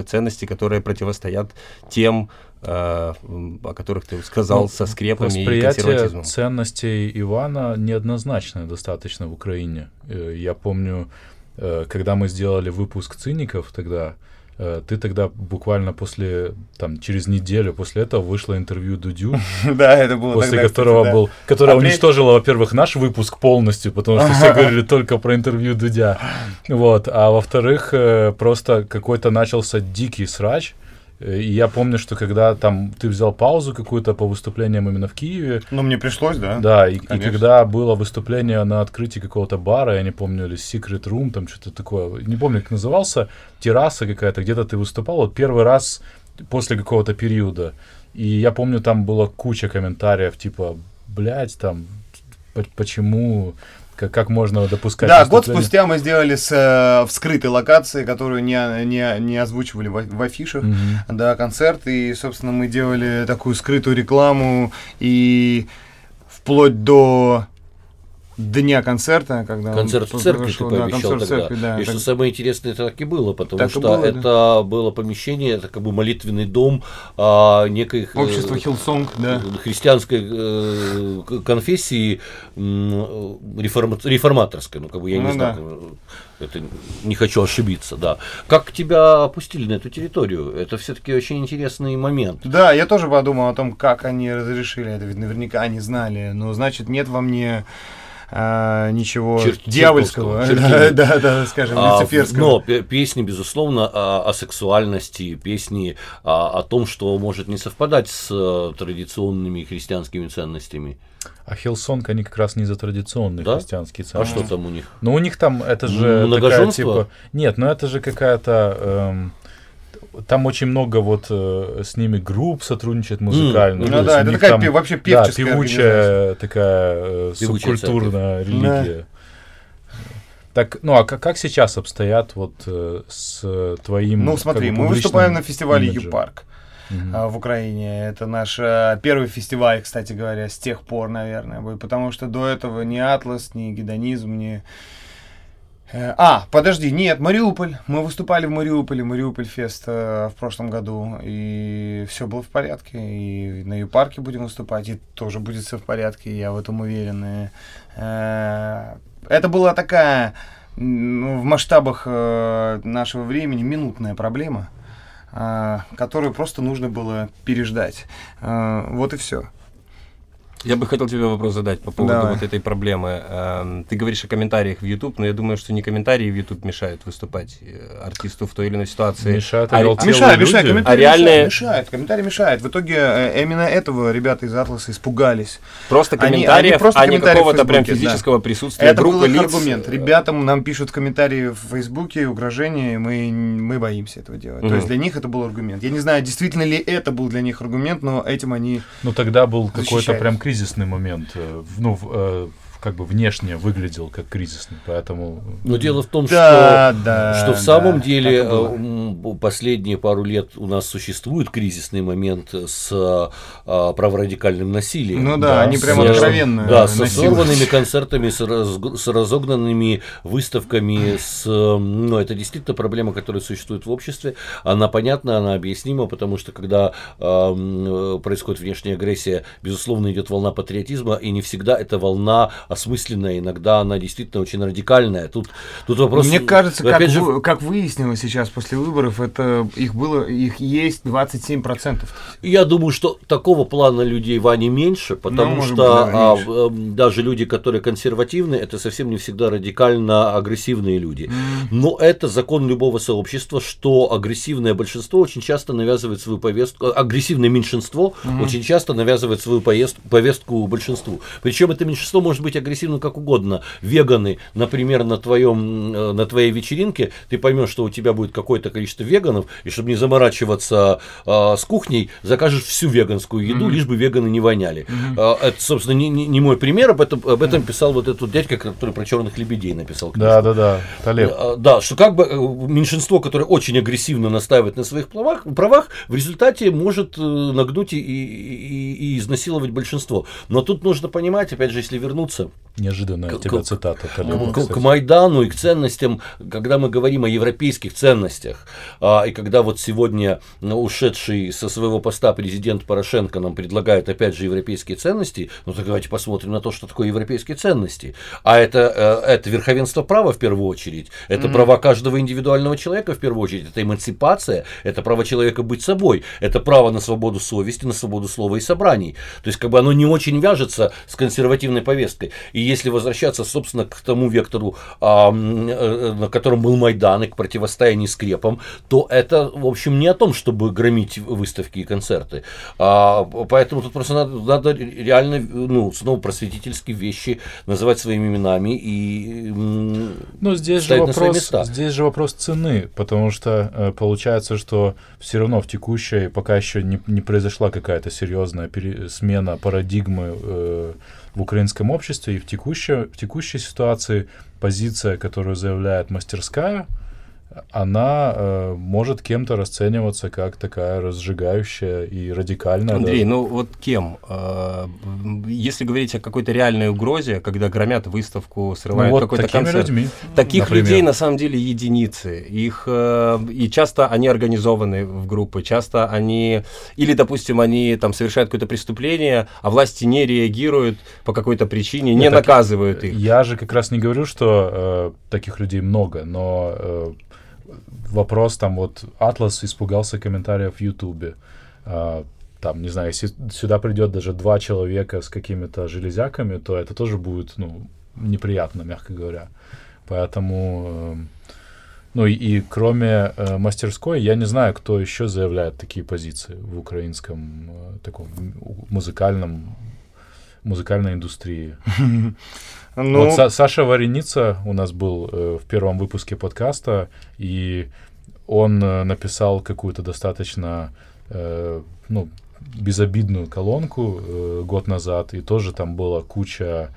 ценности, которые противостоят тем, о которых ты сказал, ну, со скрепами и консерватизмом. ценностей Ивана неоднозначное достаточно в Украине. Я помню, когда мы сделали выпуск «Циников» тогда, Э, ты тогда буквально после, там, через неделю после этого вышло интервью Дудю. <laughs> Да, это было После которого был, которое уничтожило, во-первых, наш выпуск полностью, потому что все <laughs> говорили только про интервью Дудя. Вот. А во-вторых, э, просто какой-то начался дикий срач, и я помню, что когда там ты взял паузу какую-то по выступлениям именно в Киеве. Ну, мне пришлось, да. Да, и, и когда было выступление на открытии какого-то бара, я не помню, или Secret Room, там что-то такое, не помню, как назывался, терраса какая-то, где-то ты выступал, вот первый раз после какого-то периода. И я помню, там была куча комментариев, типа, блядь, там, почему как, как можно допускать. Да, год спустя мы сделали с э, вскрытой локации, которую не, не, не озвучивали в, в афишах, mm-hmm. да, концерт, и, собственно, мы делали такую скрытую рекламу, и вплоть до дня концерта, когда концерт в церкви ты пообещал да, тогда. Церкви, да, и так... что самое интересное, это так и было, потому так что было, это да. было помещение, это как бы молитвенный дом а, некой общество э, Hillsong, да. христианской э, конфессии э, реформа, реформаторской, ну как бы я ну, не знаю. Да. Это не хочу ошибиться, да. Как тебя опустили на эту территорию? Это все-таки очень интересный момент. Да, я тоже подумал о том, как они разрешили это, ведь наверняка они знали. Но значит, нет во мне а, ничего Чер- дьявольского, <laughs> да, да, да, скажем, а, люциферского. Но песни, безусловно, о, о сексуальности, песни о, о том, что может не совпадать с э, традиционными христианскими ценностями. А Hillsong, они как раз не за традиционные да? христианские ценности. А что там у них? Ну, у них там, это же такая, типа... Нет, ну это же какая-то... Эм, там очень много вот э, с ними групп сотрудничает музыкально. Mm. Ну да, это такая там, вообще певческая да, певучая такая э, субкультурная религия. Да. Так, ну а как, как сейчас обстоят вот э, с твоим? Ну смотри, мы выступаем на фестивале U-Park. Uh-huh. в Украине. Это наш э, первый фестиваль, кстати говоря, с тех пор, наверное, потому что до этого ни Атлас, ни Гедонизм, ни Э, а, подожди, нет, Мариуполь. Мы выступали в Мариуполе, Мариуполь Фест э, в прошлом году, и все было в порядке. И на Ю-парке будем выступать, и тоже будет все в порядке, я в этом уверен. И, э, это была такая, ну, в масштабах э, нашего времени, минутная проблема, э, которую просто нужно было переждать. Э, вот и все. Я бы хотел тебе вопрос задать по поводу Давай. вот этой проблемы. Эм, ты говоришь о комментариях в YouTube, но я думаю, что не комментарии в YouTube мешают выступать э, артисту в той или иной ситуации. Мешают, а, а, мешают, мешают, комментарии а реальные... мешают, комментарии мешают. В итоге э, именно этого ребята из Атласа испугались. Просто комментариев, они, они просто а не какого-то прям физического да. присутствия Это группы был их лиц. аргумент. Ребятам нам пишут комментарии в Фейсбуке, угрожения, мы, мы боимся этого делать. Угу. То есть для них это был аргумент. Я не знаю, действительно ли это был для них аргумент, но этим они Ну тогда был какой-то прям кризисный момент, э, ну, э, как бы внешне выглядел как кризисный, поэтому... Но дело в том, да, что, да, что в самом да, деле э, последние пару лет у нас существует кризисный момент с а, праворадикальным насилием. Ну да, да они прямо откровенно Да, с сорванными концертами, с, раз, с разогнанными выставками, с, ну, это действительно проблема, которая существует в обществе. Она понятна, она объяснима, потому что когда э, происходит внешняя агрессия, безусловно, идет волна патриотизма, и не всегда эта волна осмысленная, иногда она действительно очень радикальная. Тут, тут вопрос... Мне кажется, как, же... вы, как выяснилось сейчас после выборов, это их было, их есть 27%. Я думаю, что такого плана людей Вани меньше, потому ну, что быть, да, а, меньше. А, даже люди, которые консервативны, это совсем не всегда радикально агрессивные люди. Mm. Но это закон любого сообщества, что агрессивное большинство очень часто навязывает свою повестку, агрессивное меньшинство mm. очень часто навязывает свою повестку, повестку большинству. Причем это меньшинство может быть агрессивны как угодно. Веганы, например, на, твоем, э, на твоей вечеринке, ты поймешь, что у тебя будет какое-то количество веганов, и чтобы не заморачиваться э, с кухней, закажешь всю веганскую еду, mm-hmm. лишь бы веганы не воняли. Mm-hmm. Э, это, собственно, не, не, не мой пример, об этом, об этом писал вот этот дядька, который про черных лебедей написал. Книжку. Да, да, да, Талеб. Э, да, что как бы э, меньшинство, которое очень агрессивно настаивает на своих правах, правах в результате может э, нагнуть и, и, и изнасиловать большинство. Но тут нужно понимать, опять же, если вернуться Неожиданная к, тебя цитата. К, к, к Майдану и к ценностям, когда мы говорим о европейских ценностях, а, и когда вот сегодня ушедший со своего поста президент Порошенко нам предлагает опять же европейские ценности, ну так давайте посмотрим на то, что такое европейские ценности. А это, э, это верховенство права в первую очередь, это mm-hmm. права каждого индивидуального человека в первую очередь, это эмансипация, это право человека быть собой, это право на свободу совести, на свободу слова и собраний. То есть как бы оно не очень вяжется с консервативной повесткой. И если возвращаться, собственно, к тому вектору, а, э, на котором был Майдан и к противостоянию скрепам, то это, в общем, не о том, чтобы громить выставки и концерты. А, поэтому тут просто надо, надо реально, ну, снова просветительские вещи называть своими именами и ну, здесь же вопрос, Здесь же вопрос цены, потому что э, получается, что все равно в текущей, пока еще не, не произошла какая-то серьезная пере, смена парадигмы э, в украинском обществе и в текущей, в текущей ситуации позиция, которую заявляет мастерская, она э, может кем-то расцениваться как такая разжигающая и радикальная. Андрей, даже. ну вот кем? Э, если говорить о какой-то реальной угрозе, когда громят выставку, срывают ну, вот какой-то концерт. людьми. Таких например. людей на самом деле единицы. Их э, и часто они организованы в группы, часто они или, допустим, они там совершают какое-то преступление, а власти не реагируют по какой-то причине, не Нет, наказывают их. Я же как раз не говорю, что э, таких людей много, но э, вопрос там вот Атлас испугался комментариев в Ютубе. А, там, не знаю, если сюда придет даже два человека с какими-то железяками, то это тоже будет, ну, неприятно, мягко говоря. Поэтому, э, ну и, и кроме э, мастерской, я не знаю, кто еще заявляет такие позиции в украинском э, таком музыкальном музыкальной индустрии. <laughs> Ну... Вот Са Саша Вареница у нас был э, в первом выпуске подкаста, и он э, написал какую-то достаточно э, ну, безобидную колонку э, год назад, и тоже там была куча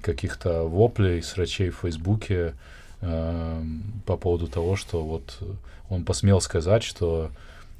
каких-то воплей, срачей в Фейсбуке э, по поводу того, что вот он посмел сказать, что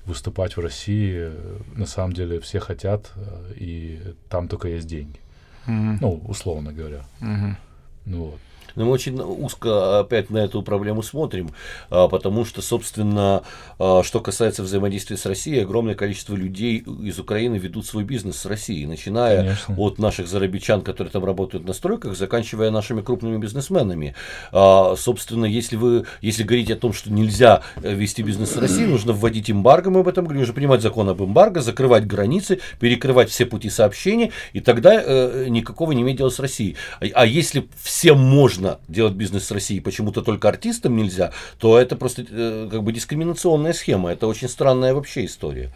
выступать в России э, на самом деле все хотят, э, и там только есть деньги. Mm-hmm. Ну, условно говоря. Ну вот. Но мы очень узко опять на эту проблему смотрим, а, потому что, собственно, а, что касается взаимодействия с Россией, огромное количество людей из Украины ведут свой бизнес с Россией, начиная Конечно. от наших зарабичан, которые там работают на стройках, заканчивая нашими крупными бизнесменами. А, собственно, если вы, если говорить о том, что нельзя э, вести бизнес с Россией, нужно вводить эмбарго, мы об этом говорим, нужно принимать закон об эмбарго, закрывать границы, перекрывать все пути сообщений, и тогда э, никакого не иметь дела с Россией. А, а если всем можно можно делать бизнес с Россией, почему-то только артистам нельзя, то это просто э, как бы дискриминационная схема. Это очень странная вообще история.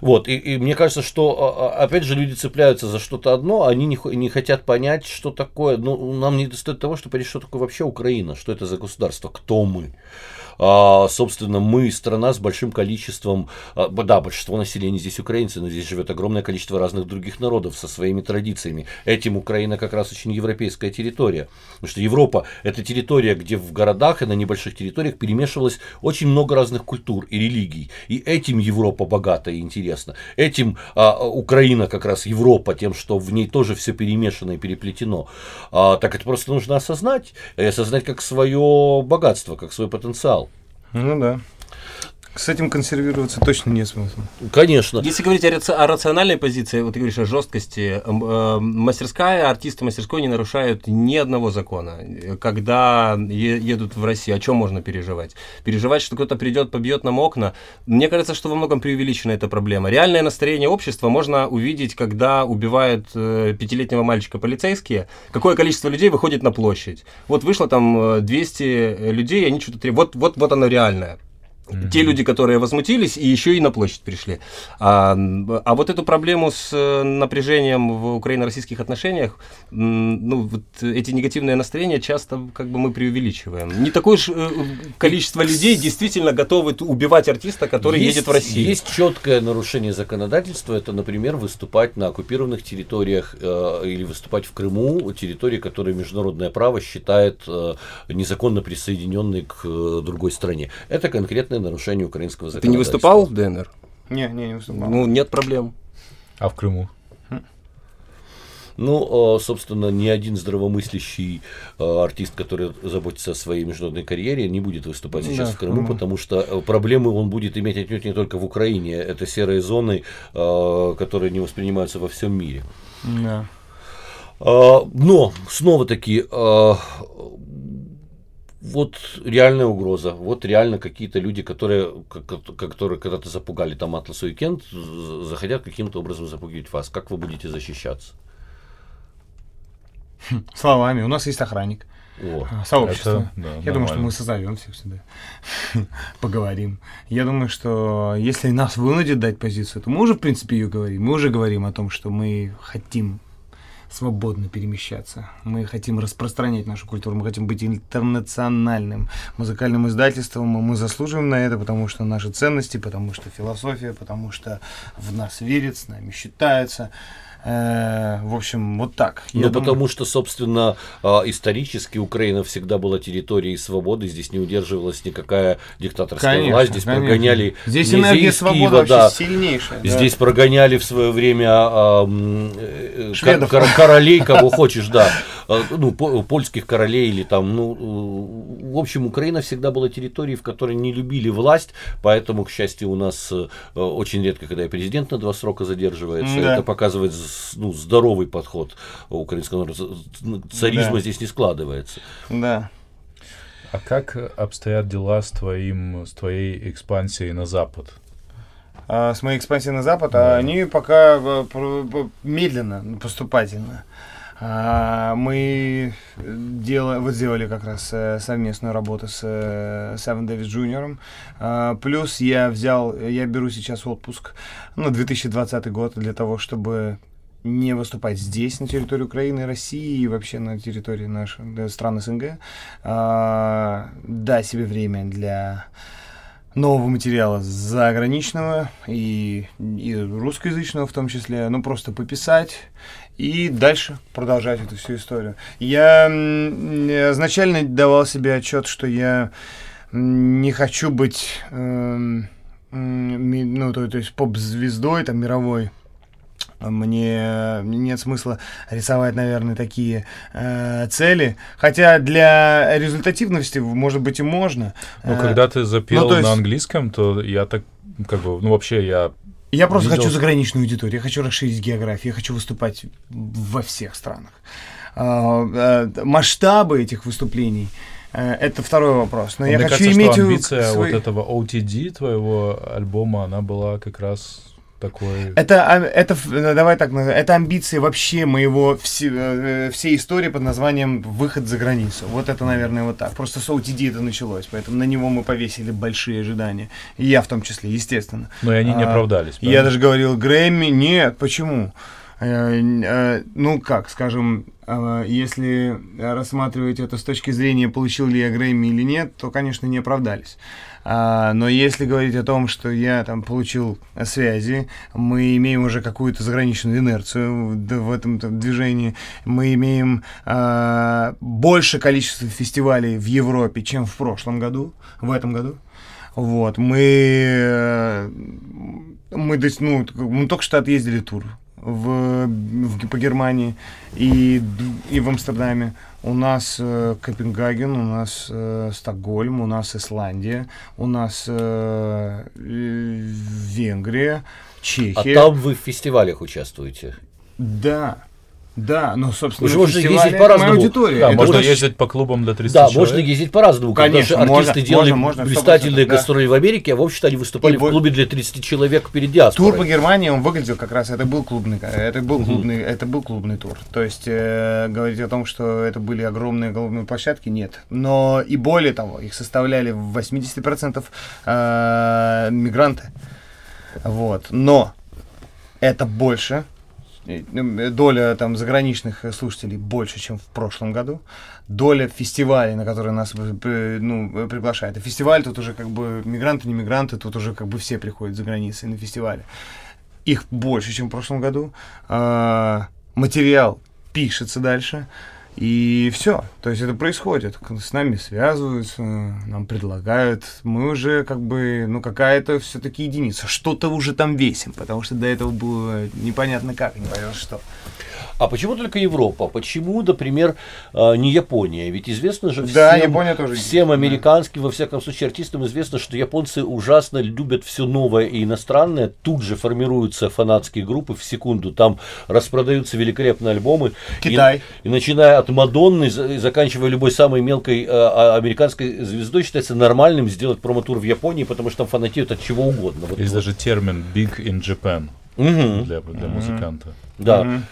Вот, и, и мне кажется, что, а, а, опять же, люди цепляются за что-то одно, они не, не хотят понять, что такое, ну, нам не достает того, чтобы понять, что такое вообще Украина, что это за государство, кто мы. А, собственно, мы страна с большим количеством, а, да, большинство населения здесь украинцы, но здесь живет огромное количество разных других народов со своими традициями. Этим Украина как раз очень европейская территория. Потому что Европа – это территория, где в городах и на небольших территориях перемешивалось очень много разных культур и религий. И этим Европа богата и интересна. Этим а, Украина как раз Европа, тем, что в ней тоже все перемешано и переплетено. А, так это просто нужно осознать, и осознать как свое богатство, как свой потенциал. Ну да. С этим консервироваться точно нет смысла. Конечно. Если говорить о, о рациональной позиции, вот ты говоришь о жесткости, э, мастерская, артисты мастерской не нарушают ни одного закона. Когда е- едут в Россию, о чем можно переживать? Переживать, что кто-то придет, побьет нам окна. Мне кажется, что во многом преувеличена эта проблема. Реальное настроение общества можно увидеть, когда убивают э, пятилетнего мальчика полицейские. Какое количество людей выходит на площадь? Вот вышло там 200 э, людей, они что-то... Вот, вот, вот оно реальное. Те люди, которые возмутились, и еще и на площадь пришли. А, а вот эту проблему с э, напряжением в украино-российских отношениях, ну, вот эти негативные настроения часто как бы мы преувеличиваем. Не такое же э, количество людей действительно готовы убивать артиста, который есть, едет в Россию. Есть четкое нарушение законодательства, это, например, выступать на оккупированных территориях э, или выступать в Крыму, территории, которые международное право считает э, незаконно присоединенной к э, другой стране. Это конкретное нарушение украинского законодательства. Ты не выступал в ДНР? Не, не, не выступал. Ну, нет проблем. А в Крыму? Ну, собственно, ни один здравомыслящий артист, который заботится о своей международной карьере, не будет выступать сейчас Да, в Крыму, потому что проблемы он будет иметь отнюдь не только в Украине. Это серые зоны, которые не воспринимаются во всем мире. Да. А, Но, снова таки, а, вот реальная угроза, вот реально какие-то люди, которые, ко- ко- которые когда-то запугали там Атлас Уикенд, з- захотят каким-то образом запугивать вас. Как вы будете защищаться? Словами. У нас есть охранник. О, а, Сообщество. Это, да, Я думаю, что нормально. мы созовем всех сюда. <laughs> Поговорим. Я думаю, что если нас вынудят дать позицию, то мы уже, в принципе, ее говорим. Мы уже говорим о том, что мы хотим свободно перемещаться. Мы хотим распространять нашу культуру, мы хотим быть интернациональным музыкальным издательством, и мы заслуживаем на это, потому что наши ценности, потому что философия, потому что в нас верят, с нами считаются. Э, В общем, вот так. Ну, Я думаю- потому что, собственно, а, исторически Украина всегда была территорией свободы, здесь не удерживалась никакая диктаторская Конечно, власть, здесь конечно. прогоняли Здесь энергия свободы вообще да. сильнейшая. да. Здесь прогоняли в свое время а, э, Шведов. кор- кор- королей, кого <laughs> хочешь, да. А, Ну, по- польских королей или там, ну, э, в общем, Украина всегда была территорией, в которой не любили власть, поэтому, к счастью, у нас э, очень редко, когда и президент на два срока задерживается, Да. это показывает ну, здоровый подход украинского народа. Царизма Да. здесь не складывается. Да. А как обстоят дела с твоим, с твоей экспансией на запад? А с моей экспансией на запад, Да. а они пока э, медленно, ну, поступательно. А, Мы дела- вот сделали как раз э, совместную работу с э, Севен Дэвис Джуниором. Плюс я взял, я беру сейчас отпуск на 2020 год для того, чтобы не выступать здесь, на территории Украины, России и вообще на территории наших да, стран СНГ. А, Дать себе время для нового материала заграничного и, и русскоязычного в том числе, ну просто пописать и дальше продолжать эту всю историю. Я изначально давал себе отчет, что я не хочу быть, ми- ну то, то есть поп-звездой там мировой. Мне нет смысла рисовать, наверное, такие э, цели. Хотя для результативности, может быть, и можно. Ну, Э, когда ты запел ну, есть- на английском, то я так, как бы, ну, вообще я... Я просто видел- хочу заграничную аудиторию, я хочу расширить географию, я хочу выступать во всех странах. А, э, Масштабы этих выступлений э, это второй вопрос. Но Ну, я мне хочу кажется, иметь что амбиция свой- вот этого OTD твоего альбома, она была как раз такой... Это, а, это, э, давай так, это амбиции вообще моего все- э, всей истории под названием «Выход за границу». Вот это, наверное, вот так. Просто с OTD это началось, поэтому на него мы повесили большие ожидания. И я в том числе, естественно. Но и они не А, оправдались. Я правильно? даже говорил, Грэмми, нет, почему? Э, Ну, как, скажем, если рассматривать это с точки зрения, получил ли я Грэмми или нет, то, конечно, не оправдались. А, Но если говорить о том, что я там получил связи, мы имеем уже какую-то заграничную инерцию в в этом движении, мы имеем а, больше количества фестивалей в Европе, чем в прошлом году, в этом году. Вот, мы, э, мы, ну, мы только что отъездили тур в, в- по Германии и, и в Амстердаме. У нас э, Копенгаген, у нас э, Стокгольм, у нас Исландия, у нас э, Венгрия, А Чехия. там вы в фестивалях участвуете. Да, Да, ну, собственно, Уже можно ездить по-разному. аудитория. Да, Это можно очень- ездить по клубам для 30 Да, человек. можно ездить по-разному. Конечно, потому что можно, артисты делали можно, можно, 100%, блистательные да. гастроли в Америке, а в общем-то они выступали И в клубе для 30 человек перед диаспорой. Тур по Германии, он выглядел как раз, это был клубный, это был клубный, это был клубный тур. То есть э, говорить о том, что это были огромные голубые площадки, нет. Но и более того, их составляли в 80% э, мигранты. Вот. Но это больше, доля там заграничных э, слушателей больше, чем в прошлом году. Доля фестивалей, на которые нас э, ну, э, приглашают. И фестиваль тут уже как бы мигранты, не мигранты, тут уже как бы все приходят за границей на фестивале. Их больше, чем в прошлом году. А, материал пишется дальше. И все. То есть это происходит. С нами связываются, нам предлагают. Мы уже как бы, ну, какая-то все-таки единица. Что-то уже там весим, потому что до этого было непонятно как, непонятно что. А почему только Европа? Почему, например, э, не Япония? Ведь известно же Да, всем, Япония тоже всем американским, во всяком случае, артистам известно, что японцы ужасно любят все новое и иностранное. Тут же формируются фанатские группы в секунду. Там распродаются великолепные альбомы. Китай. И, и начиная от Мадонны и заканчивая любой самой мелкой э, а, американской звездой, считается нормальным сделать промо-тур в Японии, потому что там фанатеют от чего угодно. Вот- Есть даже термин «big in Japan» Мгм. для, для музыканта. Да. Мгм.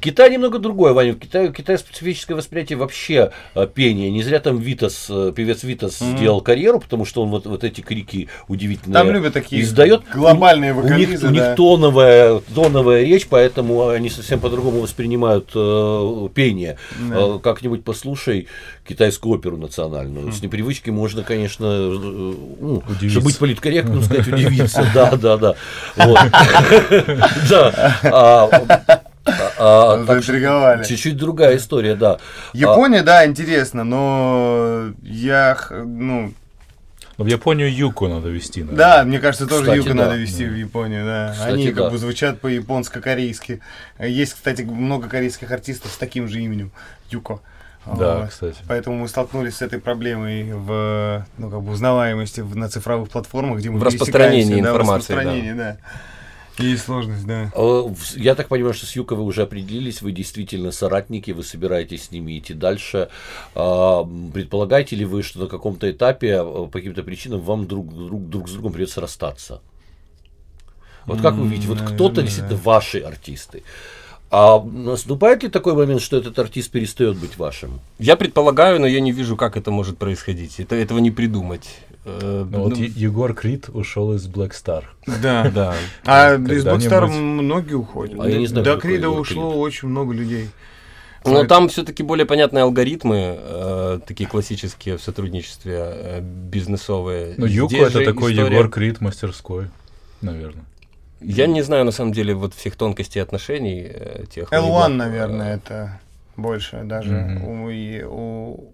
Китай немного другое, Ваня. В Китае специфическое восприятие вообще э, пения. Не зря там Витас, э, певец Витас сделал карьеру, потому что он вот, вот эти крики удивительные Там любят такие издает. глобальные У них, вокализы, у них да. тоновая, тоновая речь, поэтому они совсем по-другому воспринимают э, пение. Э, как-нибудь послушай китайскую оперу национальную. С непривычки можно, конечно, э, ну, Удивиться. чтобы быть политкорректным, сказать, <laughs> удивиться. Да, да, да. <laughs> Да. А, а, заинтриговали. Чуть-чуть другая история, да. Япония, да, интересно, но я, ну, Но в Японию юку надо вести. наверное. да, мне кажется, тоже Кстати, юга да. надо вести в Японию, да. Кстати, Они как да. бы звучат по-японско-корейски. Есть, кстати, много корейских артистов с таким же именем Юко. Да, Вот. кстати. Поэтому мы столкнулись с этой проблемой в ну, как бы узнаваемости в- на цифровых платформах, где мы В распространении пересекаемся, да, в информации, да. распространении, да. Есть сложность, да. Э, Я так понимаю, что с Юкой вы уже определились, вы действительно соратники, вы собираетесь с ними идти дальше. А, Предполагаете ли вы, что на каком-то этапе э, по каким-то причинам вам друг, друг, друг с другом придется расстаться? Вот как вы видите, вот кто-то действительно ваши артисты. А наступает ли такой момент, что этот артист перестает быть вашим? Я предполагаю, но я не вижу, как это может происходить. Это, этого не придумать. Э, Ну, вот ну, Е- Егор Крид ушел из Black Star. Да. <laughs> да. А из Когда-нибудь- Blackstar многие уходят. А я не знаю, До Крида ушло Крид. очень много людей. Но там все-таки более понятные алгоритмы, э, такие классические в сотрудничестве, э, бизнесовые. Ну, Юку Здесь это такой история- Егор Крид мастерской, наверное. Я не знаю, на самом деле, вот всех тонкостей отношений э, тех. L1, либо, наверное, э, это больше даже Мгм. у, и у,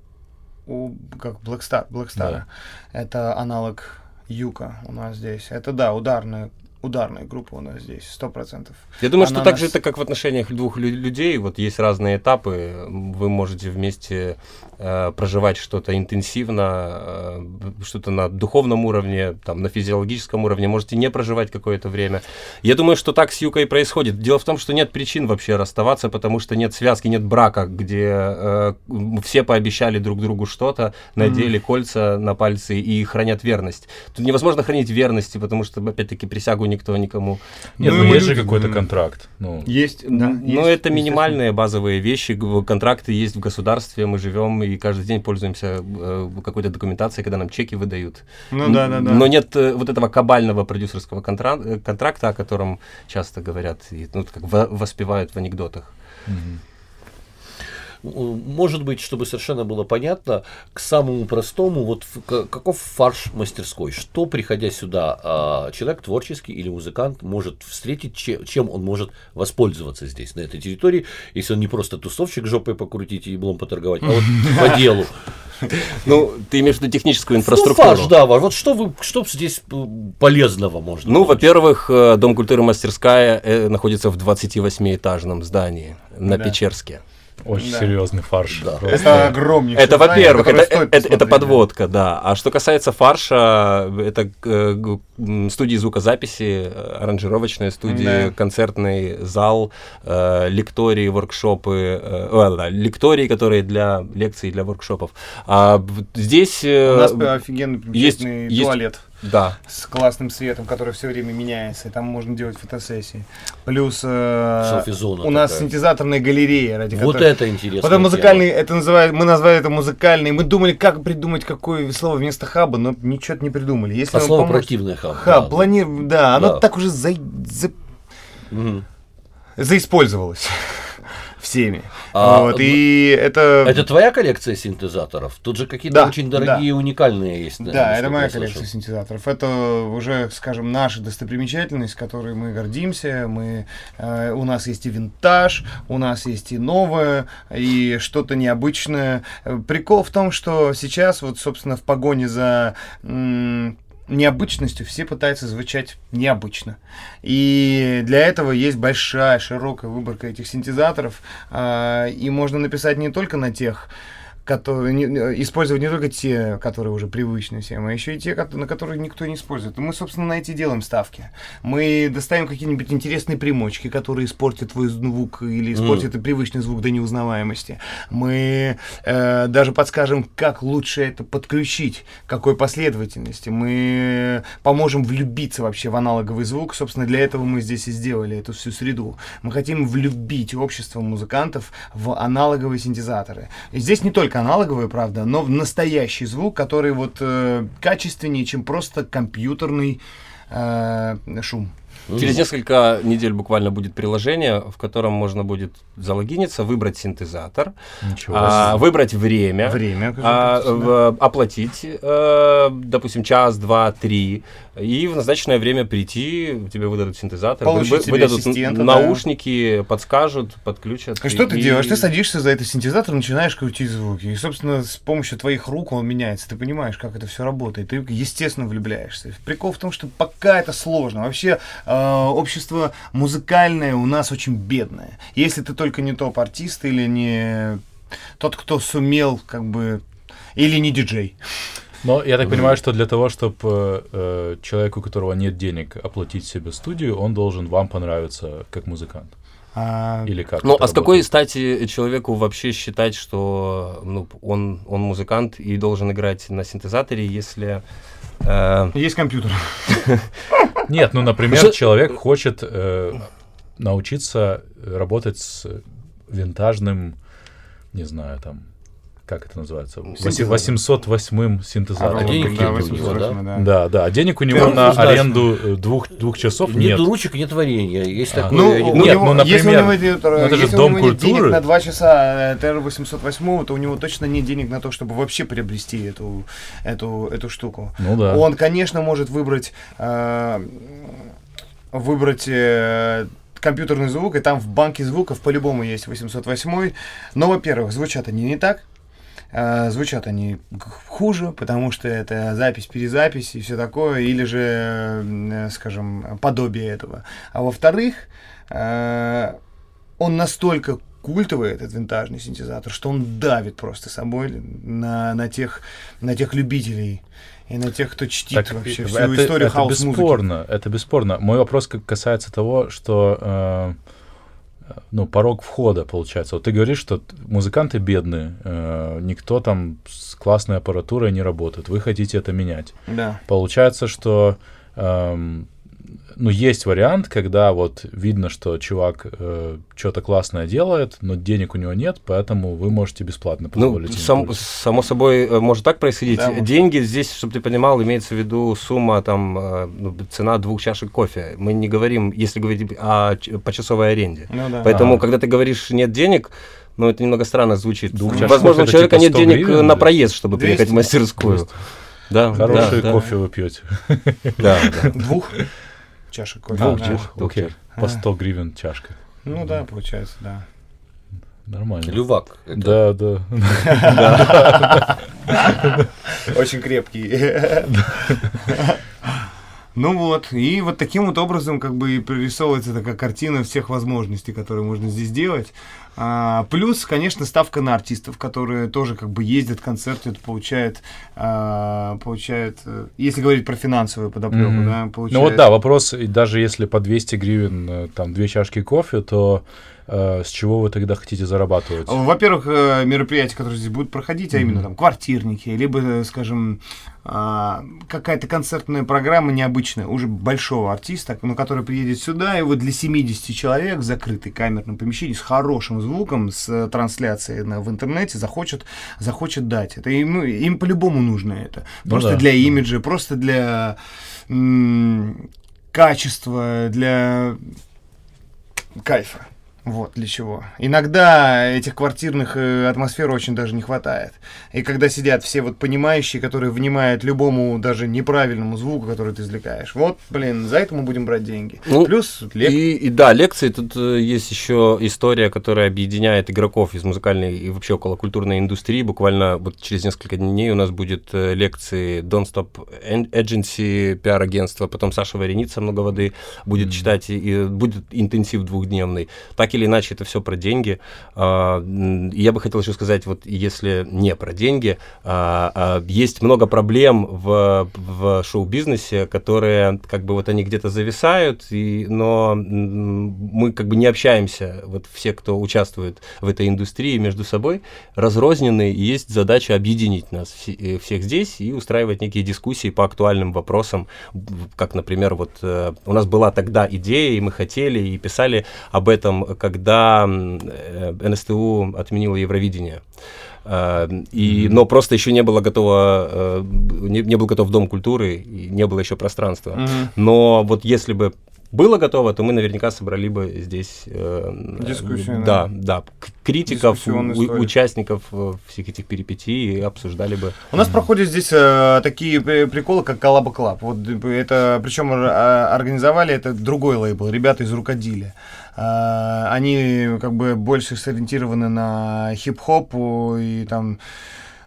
у как Blackstar, Blackstar. Да. Это аналог Юка у нас здесь. Это да, ударная ударная группа у нас здесь, сто процентов. Я думаю, что Она так же нас- это как в отношениях двух лю- людей. Вот есть разные этапы. Вы можете вместе э, проживать что-то интенсивно, э, что-то на духовном уровне, там, на физиологическом уровне. Можете не проживать какое-то время. Я думаю, что так с Юкой и происходит. Дело в том, что нет причин вообще расставаться, потому что нет связки, нет брака, где э, все пообещали друг другу что-то, надели кольца на пальцы и хранят верность. Тут невозможно хранить верности, потому что, опять-таки, присягу никто никому Нет, Ну, ну, есть же какой-то контракт. Ну, Есть, да. Ну, есть, это минимальные базовые вещи. Контракты есть в государстве, мы живем и каждый день пользуемся э, какой-то документацией, когда нам чеки выдают. Ну да, да, да. Но нет э, вот этого кабального продюсерского контра- э, контракта, о котором часто говорят, и, ну, как во- воспевают в анекдотах. мгм. Может быть, чтобы совершенно было понятно, к самому простому, вот каков фарш мастерской? Что, приходя сюда, а, человек творческий или музыкант может встретить, че- чем он может воспользоваться здесь, на этой территории, если он не просто тусовщик жопой покрутить и еблом поторговать, а вот <laughs> по делу. Ну, ты имеешь в виду техническую Ну, инфраструктуру? фарш, да, вот что вы, что здесь э, полезного можно? Ну, во-первых, э, Дом культуры «Мастерская» э, находится в 28-этажном здании на Да. Печерске. Очень Да. серьезный фарш. Да. Просто. Это огромнейшее Это, во-первых, это, это, это подводка, да. А что касается фарша, это э, студии звукозаписи, э, аранжировочные студии, Да. концертный зал, э, лектории, воркшопы, э, о, да, лектории, которые для лекций, для воркшопов. А здесь... э, У нас офигенный есть- туалет Да, с классным светом, который все время меняется, и там можно делать фотосессии. Плюс э, у нас такая. синтезаторная галерея, ради Вот которой... это интересно. Вот это музыкальный, это называют, мы назвали это музыкальный. Мы думали, как придумать какое слово вместо хаба, но ничего не придумали. Если А слово поможет- противное хаб. Хаб, да. плани- да, оно Да. так уже за... за- Мгм. заиспользовалось <laughs> всеми. А, вот, и это... Это твоя коллекция синтезаторов? Тут же какие-то Да, очень дорогие, уникальные есть. наверное, Да, это моя слышал. коллекция синтезаторов. Это уже, скажем, наша достопримечательность, которой мы гордимся. Мы, э, у нас есть и винтаж, у нас есть и новое, и что-то необычное. Прикол в том, что сейчас, вот, собственно, в погоне за необычностью все пытаются звучать необычно. И для этого есть большая, широкая выборка этих синтезаторов. а, и можно написать не только на тех которые, не- использовать не только те, которые уже привычны всем, а еще и те, на которые никто не использует. И мы, собственно, на эти делаем ставки. Мы доставим какие-нибудь интересные примочки, которые испортят твой звук или испортят и привычный звук до неузнаваемости. Мы э, даже подскажем, как лучше это подключить, какой последовательности. Мы поможем влюбиться вообще в аналоговый звук. Собственно, для этого мы здесь и сделали эту всю среду. Мы хотим влюбить общество музыкантов в аналоговые синтезаторы. И здесь не только аналоговые, правда, но в настоящий звук, который вот э, качественнее, чем просто компьютерный э, шум. Через несколько недель буквально будет приложение, в котором можно будет залогиниться, выбрать синтезатор, Ничего а, выбрать время, Время. а, да. в- оплатить, э, допустим, час, два, три, и в назначенное время прийти, тебе выдадут синтезатор, Получить вы- выдадут наушники, подскажут, подключат. И что ты и- делаешь? Ты садишься за этот синтезатор, начинаешь крутить звуки. И, собственно, с помощью твоих рук он меняется. Ты понимаешь, как это все работает. Ты, естественно, влюбляешься. Прикол в том, что пока это сложно. Вообще, э, общество музыкальное у нас очень бедное. Если ты только не топ-артист или не тот, кто сумел, как бы, или не диджей. Но я так понимаю, что для того, чтобы человеку, у которого нет денег, оплатить себе студию, он должен вам понравиться как музыкант. А, Или как? Ну, а с какой работает? стати человеку вообще считать, что ну, он, он музыкант и должен играть на синтезаторе, если... э, Есть компьютер. <laughs> Нет, ну, например, человек хочет э, научиться работать с винтажным, не знаю, там, как это называется, Воси- Синтезатор. 808 синтезатором. А денег нет у него, да? да? Да, да, а денег у него Прям на аренду э, двух, двух часов Нет нет. ручек, нет варенья. Есть А. такое. Ну, Нет, него- ну, если у например, него нет, ну, это же если Дом у него нет денег культуры. на 2 часа э, TR-808, то у него точно нет денег на то, чтобы вообще приобрести эту, эту, эту штуку. Ну да. Он, конечно, может выбрать, э, выбрать э, компьютерный звук, и там в банке звуков по-любому есть 808. Но, во-первых, звучат они не так. Э, звучат они хуже, потому что это запись, перезапись и все такое, или же, э, скажем, подобие этого. А во-вторых, э, он настолько культовый, этот винтажный синтезатор, что он давит просто собой на, на, тех, на тех любителей и на тех, кто чтит Так, вообще всю это, историю это хаос-музыки. бесспорно, это бесспорно. Мой вопрос касается того, что э, ну, порог входа, получается. Вот ты говоришь, что музыканты бедные, э, никто там с классной аппаратурой не работает. Вы хотите это менять. Да. Получается, что эм, ну, есть вариант, когда вот видно, что чувак э, что-то классное делает, но денег у него нет, поэтому вы можете бесплатно Ну, позволить. ему сам- само собой, э, может так происходить. Да, может. Деньги здесь, чтобы ты понимал, имеется в виду сумма, там, э, ну, цена двух чашек кофе. Мы не говорим, если говорить о почасовой аренде. Ну да. Поэтому, А. когда ты говоришь «нет денег», ну, это немного странно звучит. Двух чашек Возможно, у человека типа нет 100 денег гривен, э, на да? проезд, чтобы приехать в 200. мастерскую. Да, Хороший да, кофе вы пьете. Да, <laughs> да. Двух чашек кофе. Двух да. чашек, двух окей. чашек. По 100 гривен чашка. Ну да, получается, да. Нормально. Лювак. Это Да, да. <laughs> Очень крепкий. Ну вот, и вот таким вот образом как бы и прорисовывается такая картина всех возможностей, которые можно здесь делать. А, плюс, конечно, ставка на артистов, которые тоже как бы ездят, концерты, это получает, а, получает, э, если говорить про финансовую подоплеку, Мгм. да, получает... Ну вот да, вопрос, даже если по 200 гривен э, там две чашки кофе, то с чего вы тогда хотите зарабатывать? Во-первых, э, мероприятия, которые здесь будут проходить, а именно там квартирники, либо, э, скажем, а, какая-то концертная программа необычная, уже большого артиста, ну, который приедет сюда, и вот для 70 человек в закрытой камерном помещении с хорошим звуком, с э, трансляцией на- в интернете захочет, захочет дать. Это им, им по-любому нужно это. Ну Просто да, для да. имиджа, просто для качества, для кайфа. Вот для чего. Иногда этих квартирных э, атмосфер очень даже не хватает. И когда сидят все вот понимающие, которые внимают любому даже неправильному звуку, который ты извлекаешь. Вот, блин, за это мы будем брать деньги. Ну, Плюс лек- И, и да, лекции, тут э, есть еще история, которая объединяет игроков из музыкальной и вообще около культурной индустрии. Буквально вот через несколько дней у нас будет э, лекции Don't Stop Ag- Agency, пиар-агентство, потом Саша Вареница «Много воды» будет читать, и, и будет интенсив двухдневный. Так или иначе, это все про деньги. А, я бы хотел еще сказать, вот если не про деньги, а, а, есть много проблем в, в шоу-бизнесе, которые как бы вот они где-то зависают, и, но мы как бы не общаемся, вот все, кто участвует в этой индустрии между собой, разрознены, и есть задача объединить нас э, всех здесь и устраивать некие дискуссии по актуальным вопросам, как, например, вот э, у нас была тогда идея, и мы хотели, и писали об этом, когда э, НСТУ отменило Евровидение. Э, И, но просто еще не было готово, э, не, не был готов Дом культуры, и не было еще пространства. Мгм. Но вот если бы было готово, то мы наверняка собрали бы здесь э, Дискуссию, да, да, критиков, у- участников э, всех этих перипетий и обсуждали бы. У нас проходят здесь э, такие при- приколы, как Collaba Club. Вот э, это, причем ор- а, организовали это другой лейбл, ребята из Рукоделия. А, Они как бы больше сориентированы на хип-хоп и там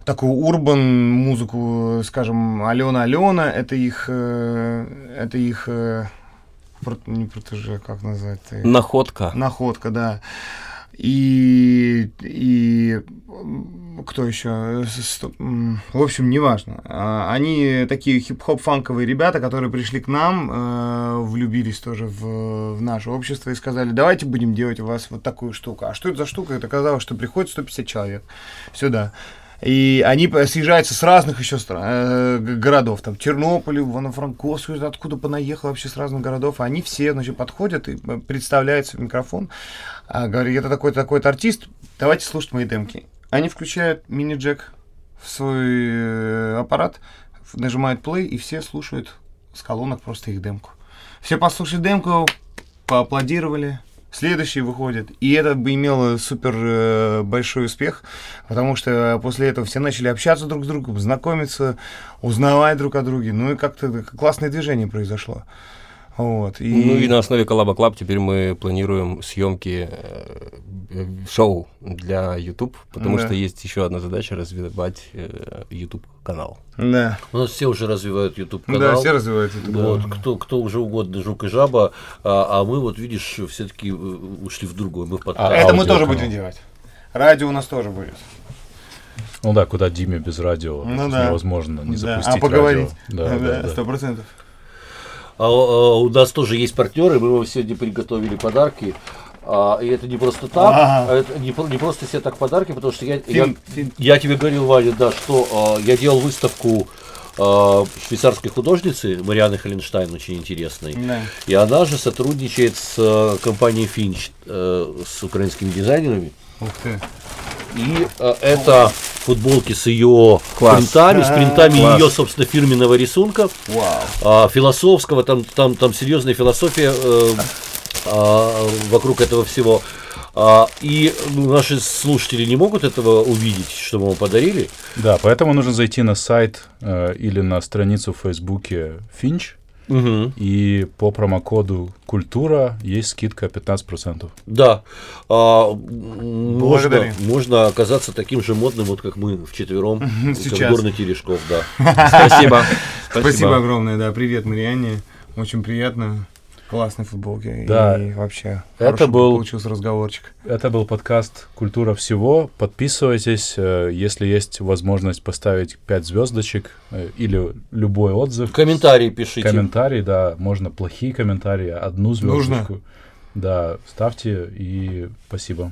такую urban музыку, скажем, Алена Алена, это их, э, это их, э, не протеже, как назвать? Находка. Находка, да. И, и кто еще? В общем, неважно. А, Они такие хип-хоп-фанковые ребята, которые пришли к нам, э, влюбились тоже в, в наше общество и сказали, давайте будем делать у вас вот такую штуку. А что это за штука? Это оказалось, что приходит 150 человек сюда. И они съезжаются с разных еще стран, э, городов, там, Тернополь, Ивано-Франковск, откуда понаехал вообще с разных городов. Они все, значит, подходят и э, представляются в микрофон, а, говорят, это такой-то, такой-то артист, давайте слушать мои демки. Они включают мини-джек в свой э, аппарат, нажимают play, и все слушают с колонок просто их демку. Все послушали демку, поаплодировали, следующий выходит. И это бы имело супер э, большой успех, потому что после этого все начали общаться друг с другом, знакомиться, узнавать друг о друге. Ну и как-то классное движение произошло. Вот. И... Ну и на основе Collaba Club теперь мы планируем съемки э, э, шоу для YouTube, потому Да. что есть еще одна задача развивать э, YouTube канал. Да. У нас все уже развивают YouTube канал. Да, все развивают это. Вот, кто, кто уже угодно, жук и жаба, а, а мы вот, видишь, все-таки ушли в другой. Мы в подкаст. А, Это мы тоже будем делать. Радио у нас тоже будет. Ну да, куда Диме без радио? Ну да. Невозможно не Да. запустить А поговорить. радио. Да, да, да. сто процентов. А, а, у нас тоже есть партнеры, мы вам сегодня приготовили подарки. А, и это не просто так, Ага. а это не, не просто себе так подарки, потому что я, Фильм- я, фильм. я тебе говорил, Ваня, да, что а, я делал выставку а, швейцарской художницы Марианы Холенштайн, очень интересной. Да. И она же сотрудничает с э, компанией Finch, э, с украинскими дизайнерами. Ух ты. И э, это футболки с ее Класс. принтами, с принтами Класс. ее, собственно, фирменного рисунка, Вау. а, философского, там, там, там серьезная философия э, а, вокруг этого всего. А, и наши слушатели не могут этого увидеть, что мы вам подарили. Да, поэтому нужно зайти на сайт э, или на страницу в Фейсбуке Finch, и по промокоду Культура есть скидка 15%. Да. А, можно, можно оказаться таким же модным, вот как мы вчетвером. <laughs> как Сейчас. Горный Терешков, да. <laughs> Спасибо. Спасибо огромное, да. Привет, Марианне. Очень приятно. Классной футболке. Да. И вообще, Это был- получился разговорчик. Это был подкаст «Культура всего». Подписывайтесь, э, если есть возможность поставить 5 звездочек э, или любой отзыв. Комментарии пишите. Комментарий, да, можно плохие комментарии, одну Нужно. звездочку. Да, ставьте и спасибо.